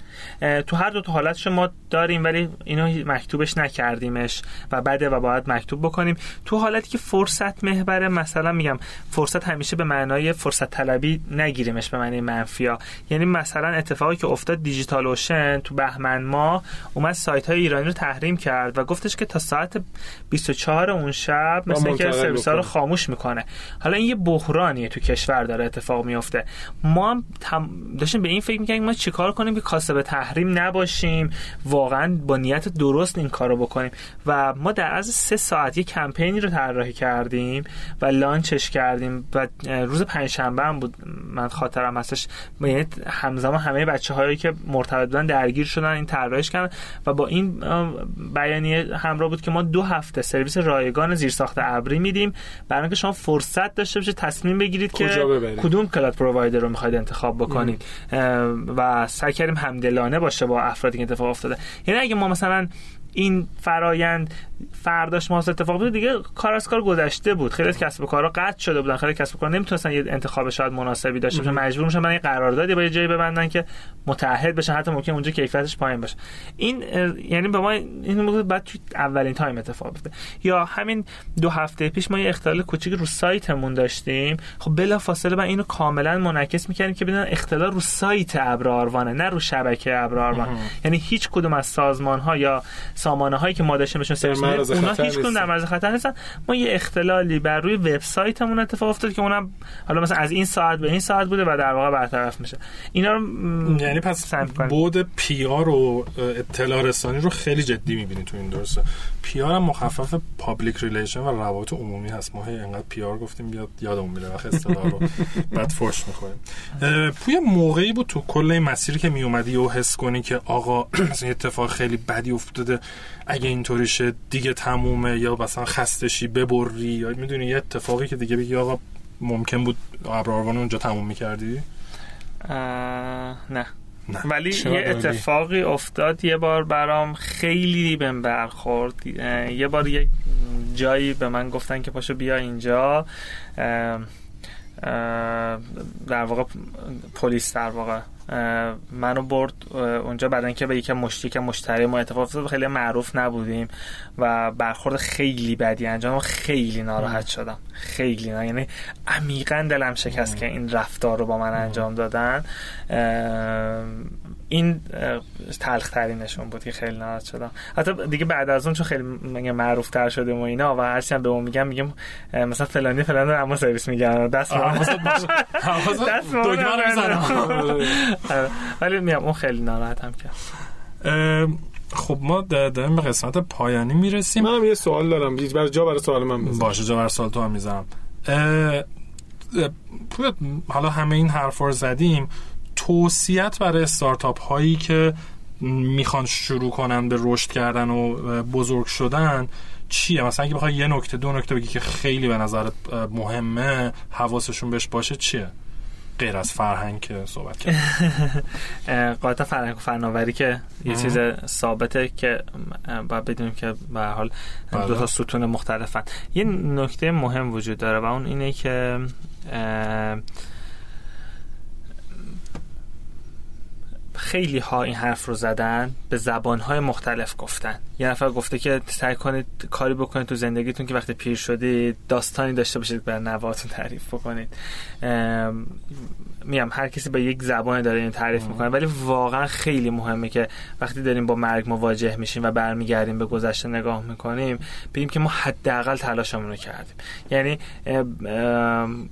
تو هر دو تا حالتش ما داریم ولی اینو مکتوبش نکردیمش و بده و باید مکتوب بکنیم. تو حالتی که فرصت محوره مثلا میگم فرصت همیشه به معنای فرصت طلبی نگیریمش به معنی منفیا یعنی مثلا اتفاقی که افتاد دیجیتال اوشن تو بهمن ما اومد سایت های ایرانی رو تحریم کرد و گفتش که تا ساعت 24 اون شب مثلا که سرویس ها رو خاموش می‌کنه. حالا این یه بحرانیه تو کشور داره اتفاق میفته ما هم داشتیم به این فکر می‌کنیم ما چیکار کنیم که کاسب تحریم نباشیم؟ واقعا با نیت درست این کارو بکنیم. و ما در از سه ساعت یه کمپینی رو طراحی کردیم و لانچش کردیم. و روز پنجشنبه هم بود. من خاطرم هستش. یعنی همزمان همه بچه هایی که مرتبط بودن درگیر شدن این طراحیش کردن و با این بیانیه همراه بود که ما دو هفته سرویس رایگان زیرساخت ابری میدیم. برای اینکه شما فرصت داشته باشید تصمیم بگیرید که کدوم cloud provider رو می‌خواید انتخاب بکنید. و سعی کردیم همدلانه باشه با افرادی که اتفاق افتاده. یعنی اگه ما مثلا این فرایند فرداش ما اتفاق بود دیگه کار از کار گذشته بود. خیلی کسب و کارا قطع شده بودن. خیلی کسب و کار نمی‌تونستن یه انتخاب شاید مناسبی داشته باشن. مجبور میشن برای قراردادی با یه جایی ببندن که متحد بشن. حتی ممکن اونجا کیفیتش پایین باشه. این یعنی به ما این موقع بعد تو اولین time اتفاق بیفته. یا همین دو هفته پیش ما یه اختلال کوچیک رو سایتمون داشتیم. خب بلا فاصله با اینو کاملا منعکس می‌کردیم که ببینن اختلال رو سایت ابراروانه نه رو شبکه ابراروان. یعنی هیچ کدوم از سازمان ها یا سامانه هایی که ما داشتیم بهشون اونا هیچ کدوم در معرض خطر نیستن. ما یه اختلالی بر روی وبسایتمون اتفاق افتاد که اونم حالا مثلا از این ساعت به این ساعت بوده و در واقع برطرف میشه. اینا رو یعنی پس بود پی آر و اطلاع رسانی رو خیلی جدی می‌بینی تو این درسته. پی آر هم مخفف پابلیک ریلیشن و روابط عمومی هست. ما هی انقدر پی آر گفتیم بیاد یادمون میره. وقت اصطلاح رو بعد فرش می‌خوریم. پوی موقعی بود تو کل مسیری که میومدی و حس کنی که آقا *clears throat* مثلا اتفاق خیلی بدی افتاده. اگه اینطوری شه دیگه تمومه یا مثلا خستشی ببری یا می‌دونی یه اتفاقی که دیگه بگی آقا ممکن بود ابراروان اونجا تموم می‌کردی؟ نه. نه. ولی یه اتفاقی افتاد یه بار برام خیلی بهم برخورد. یه بار یه جایی به من گفتن که پاشو بیا اینجا. در واقع پلیس در واقع منو برد اونجا بعد اینکه به یک مشتی که مشتری ما اتفاق افتاد خیلی معروف نبودیم و برخورد خیلی بدی انجام خیلی ناراحت شدم. خیلی نه یعنی عمیقا دلم شکست که این رفتار رو با من انجام دادن. این تلخ ترینشون بود که خیلی ناراحت شدم. حتی دیگه بعد از اون چون خیلی مگه معروف تر شده و اینا و هرچی هم به اون میگم میگم مثلا فلانی فلانی اما سرویس میگن. دست *laughs* دست *laughs* آره. ولی میگم اون خیلی ناراحتم کرد خب ما داریم به قسمت پایانی می‌رسیم. منم یه سوال دارم. برای جا برای سوال من بزن. باشه جا برای سوال تو هم می‌ذارم حالا همه این حرف رو زدیم. توصیت برای استارتاپ هایی که می‌خوان شروع کنن به رشد کردن و بزرگ شدن چیه؟ مثلا اگه بخوای یه نکته دو نکته بگی که خیلی به نظرت مهمه حواسشون بهش باشه چیه؟ غیر از فرهنگ که صحبت کرد *laughs* فرهنگ و فناوری که یه چیز ثابته که باید بدونیم که به حال دو تا بله. ستون مختلفن. یه نکته مهم وجود داره و اون اینه که خیلی ها این حرف رو زدن به زبان های مختلف گفتن. یه نفر گفته که سعی کنید کاری بکنید تو زندگیتون که وقتی پیر شدید داستانی داشته باشید بر نواتون تعریف بکنید. میام هر کسی به یک زبان داره این تعریف می‌کنه ولی واقعا خیلی مهمه که وقتی داریم با مرگ مواجه میشیم و برمیگردیم به گذشته نگاه می‌کنیم بگیم که ما حداقل تلاشمون رو کردیم. یعنی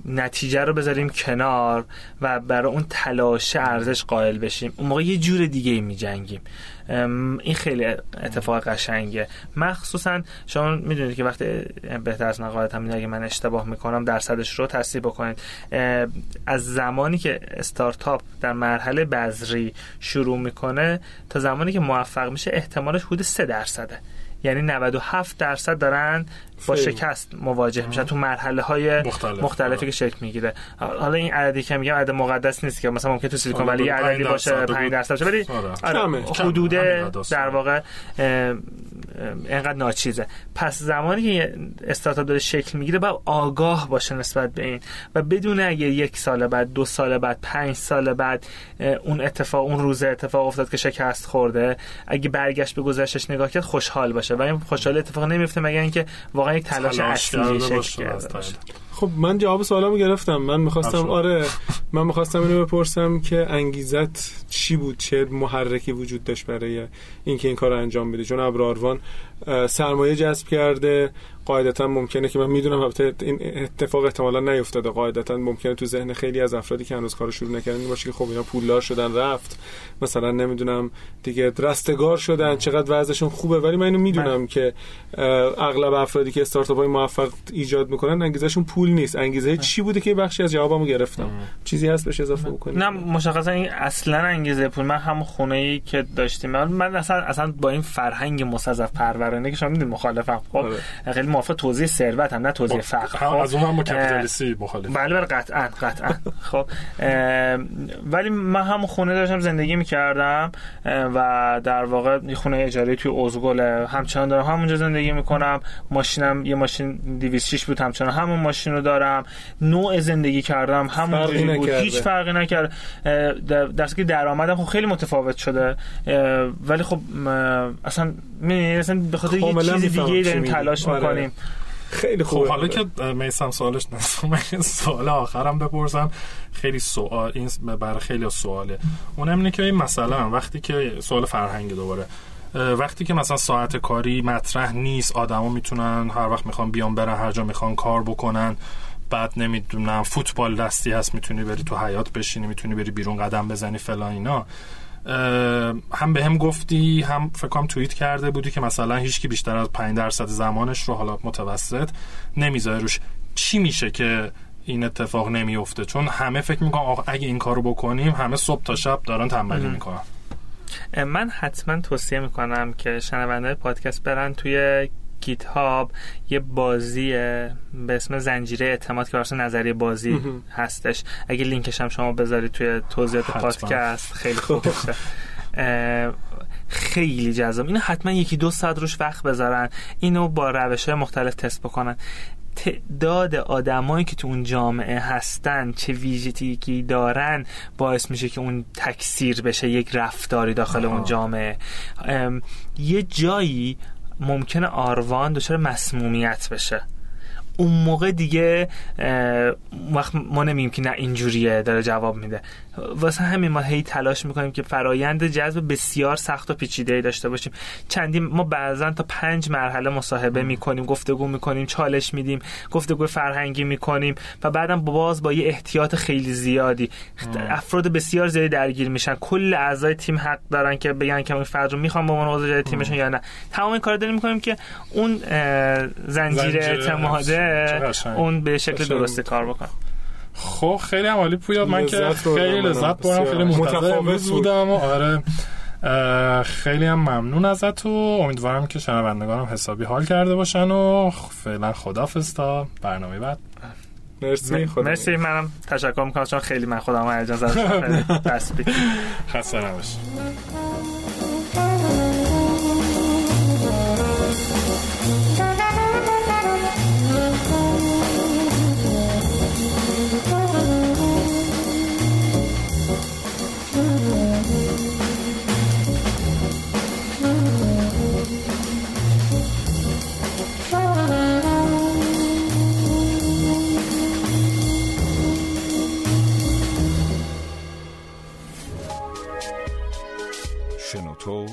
نتیجه رو بذاریم کنار و برای اون تلاش ارزش قائل بشیم. اون موقع یه جور دیگه میجنگیم. این خیلی اتفاق قشنگه. مخصوصا شما می‌دونید که وقتی بهتر از مقالت هم اگه من اشتباه می‌کنم درصدش رو تصدیح بکنید. از زمانی که استارتاپ در مرحله بذری شروع می‌کنه تا زمانی که موفق میشه احتمالش حدود 3 درصده. یعنی 97 درصد دارن با شکست مواجه میشن تو مرحله های مختلف. مختلفی که شکل می‌گیره. حالا این عددی که میگم عدد مقدس نیست که مثلا ممکن تو سیلیکون آره، ولی یه عددی باشه درصد 5 بود. درصد باشه. ولی آره. آره،. حدود در واقع اینقدر ناچیزه. پس زمانی که استارتاپ داره شکل می‌گیره باید آگاه باشه نسبت به این. و بدون اگه یک سال بعد دو سال بعد پنج سال بعد اون اتفاق اون روز اتفاق افتاد که شکست خورده اگه برگشت به گذشتش نگاه کرد خوشحال باشه. و این خوشحال اتفاق نمیفته مگر اینکه واقعا یک تلاش تلاش اصلی شکل خب من جواب سوالمو گرفتم. من می‌خواستم. آره من می‌خواستم اینو بپرسم که انگیزت چی بود؟ چه محرکی وجود داشت برای اینکه این کار رو انجام بدی چون ابراروان سرمایه جذب کرده. قاعدتا ممکنه که من می‌دونم البته این اتفاق احتمالا نیفتاده. قاعدتا ممکنه تو ذهن خیلی از افرادی که هنوز کارو شروع نکردن این باشه که خب اینا پولدار شدن رفت. مثلا نمی‌دونم دیگه رستگار شدن. چقدر وضعشون خوبه. ولی من اینو می‌دونم که اه، اغلب افرادی که استارتاپ های موفق ایجاد می‌کنن انگیزشون پول نیست. انگیزه چی بوده که بخشی از جوابمو گرفتم؟ چیزی هست بهش اضافه بکنید نه مشخصا این اصلا انگیزه پول. من همون خونه ای که داشتیم. من, من اصلا اصلا با این فرهنگ مستضعف پرورانه که شما می‌دونید مخالفم. خب آره. خیلی موافق. توزیع ثروت هم نه توزیع فقر. هم خب از اون هم با کپیتالیستی مخالف بله بله قطعا قطعا. خب ولی من هم خونه داشتم زندگی می‌کردم و در واقع خونه اجاری توی اوزگله همچنان دارم همونجا زندگی می‌کنم. ماشینم یه ماشین 206 بود همچنان همون ماشین رو دارم. نوع زندگی کردم همون بود. نکرده. هیچ فرقی نکرد درسته که درآمدم خب خیلی متفاوت شده. ولی خب اصلا اصلا به خاطر یه چیز دیگه داریم. تلاش آره. می‌کنیم. خیلی خب خوبه. حالا که میسم سوالش یه سوال آخرم بپرسم. خیلی سوال این برای خیلی سواله. اونم اینه که این مثلا وقتی که سوال فرهنگ دوباره. وقتی که مثلا ساعت کاری مطرح نیست آدما می‌تونن هر وقت می‌خوان بیان برن هر جا می‌خوان کار بکنن. بعد نمی‌دونم فوتبال دستی هست می‌تونی بری تو حیات بشینی می‌تونی بری بیرون قدم بزنی فلان اینا. هم به هم گفتی هم فکر کنم توییت کرده بودی که مثلا هیچکی بیشتر از 5 درصد زمانش رو حالا متوسط نمی‌ذاره روش. چی میشه که این اتفاق نمیفته چون همه فکر می‌کنن اگه این کارو بکنیم همه صبح تا شب دارن تنبلی می‌کنن. من حتما توصیه می‌کنم که شنونده پادکست برن توی گیت هاب یه بازی به اسم زنجیره اعتماد که واسه نظریه بازی. هستش. اگه لینکش هم شما بذارید توی توضیحات. پادکست خیلی خوب اه، خیلی جذاب. اینو حتما یکی دو ساعت روش وقت بذارن. اینو با روش های مختلف تست بکنن. تعداد آدمایی که تو اون جامعه هستن چه ویژگی دارن باعث میشه که اون تکثیر بشه یک رفتاری داخل آها. اون جامعه ام، یه جایی ممکنه آروان دچار مسمومیت بشه اون موقع دیگه وقت ما نمیم که نه اینجوریه داره جواب میده. واسه همین ما هی تلاش می‌کنیم که فرایند جذب بسیار سخت و پیچیده داشته باشیم. چندین ما بعضا تا پنج مرحله مصاحبه می‌کنیم گفتگو می‌کنیم چالش میدیم گفتگو فرهنگی می‌کنیم و بعدم باز با یه احتیاط خیلی زیادی. افراد بسیار زیادی درگیر میشن. کل اعضای تیم حق دارن که بگن که این فرد رو می‌خوام به عنوان عضو تیمشون یا نه. تمام این کار داریم می‌کنیم که اون زنجیره زنجیره اون به شکل. درستی کار بکنه خب خیلی عمالی پویا من که خیلی. لذت بسیار. خیلی منتظر متفاوت. بودم آره خیلی هم ممنون ازت و امیدوارم که شنوندگانم حسابی حال کرده باشن و فعلا خدافظ تا برنامه بعد. مرسی. خدا مرسی. منم تشکر می‌کنم چون خیلی من خودم هیجان زدم. *laughs* خسته نباشی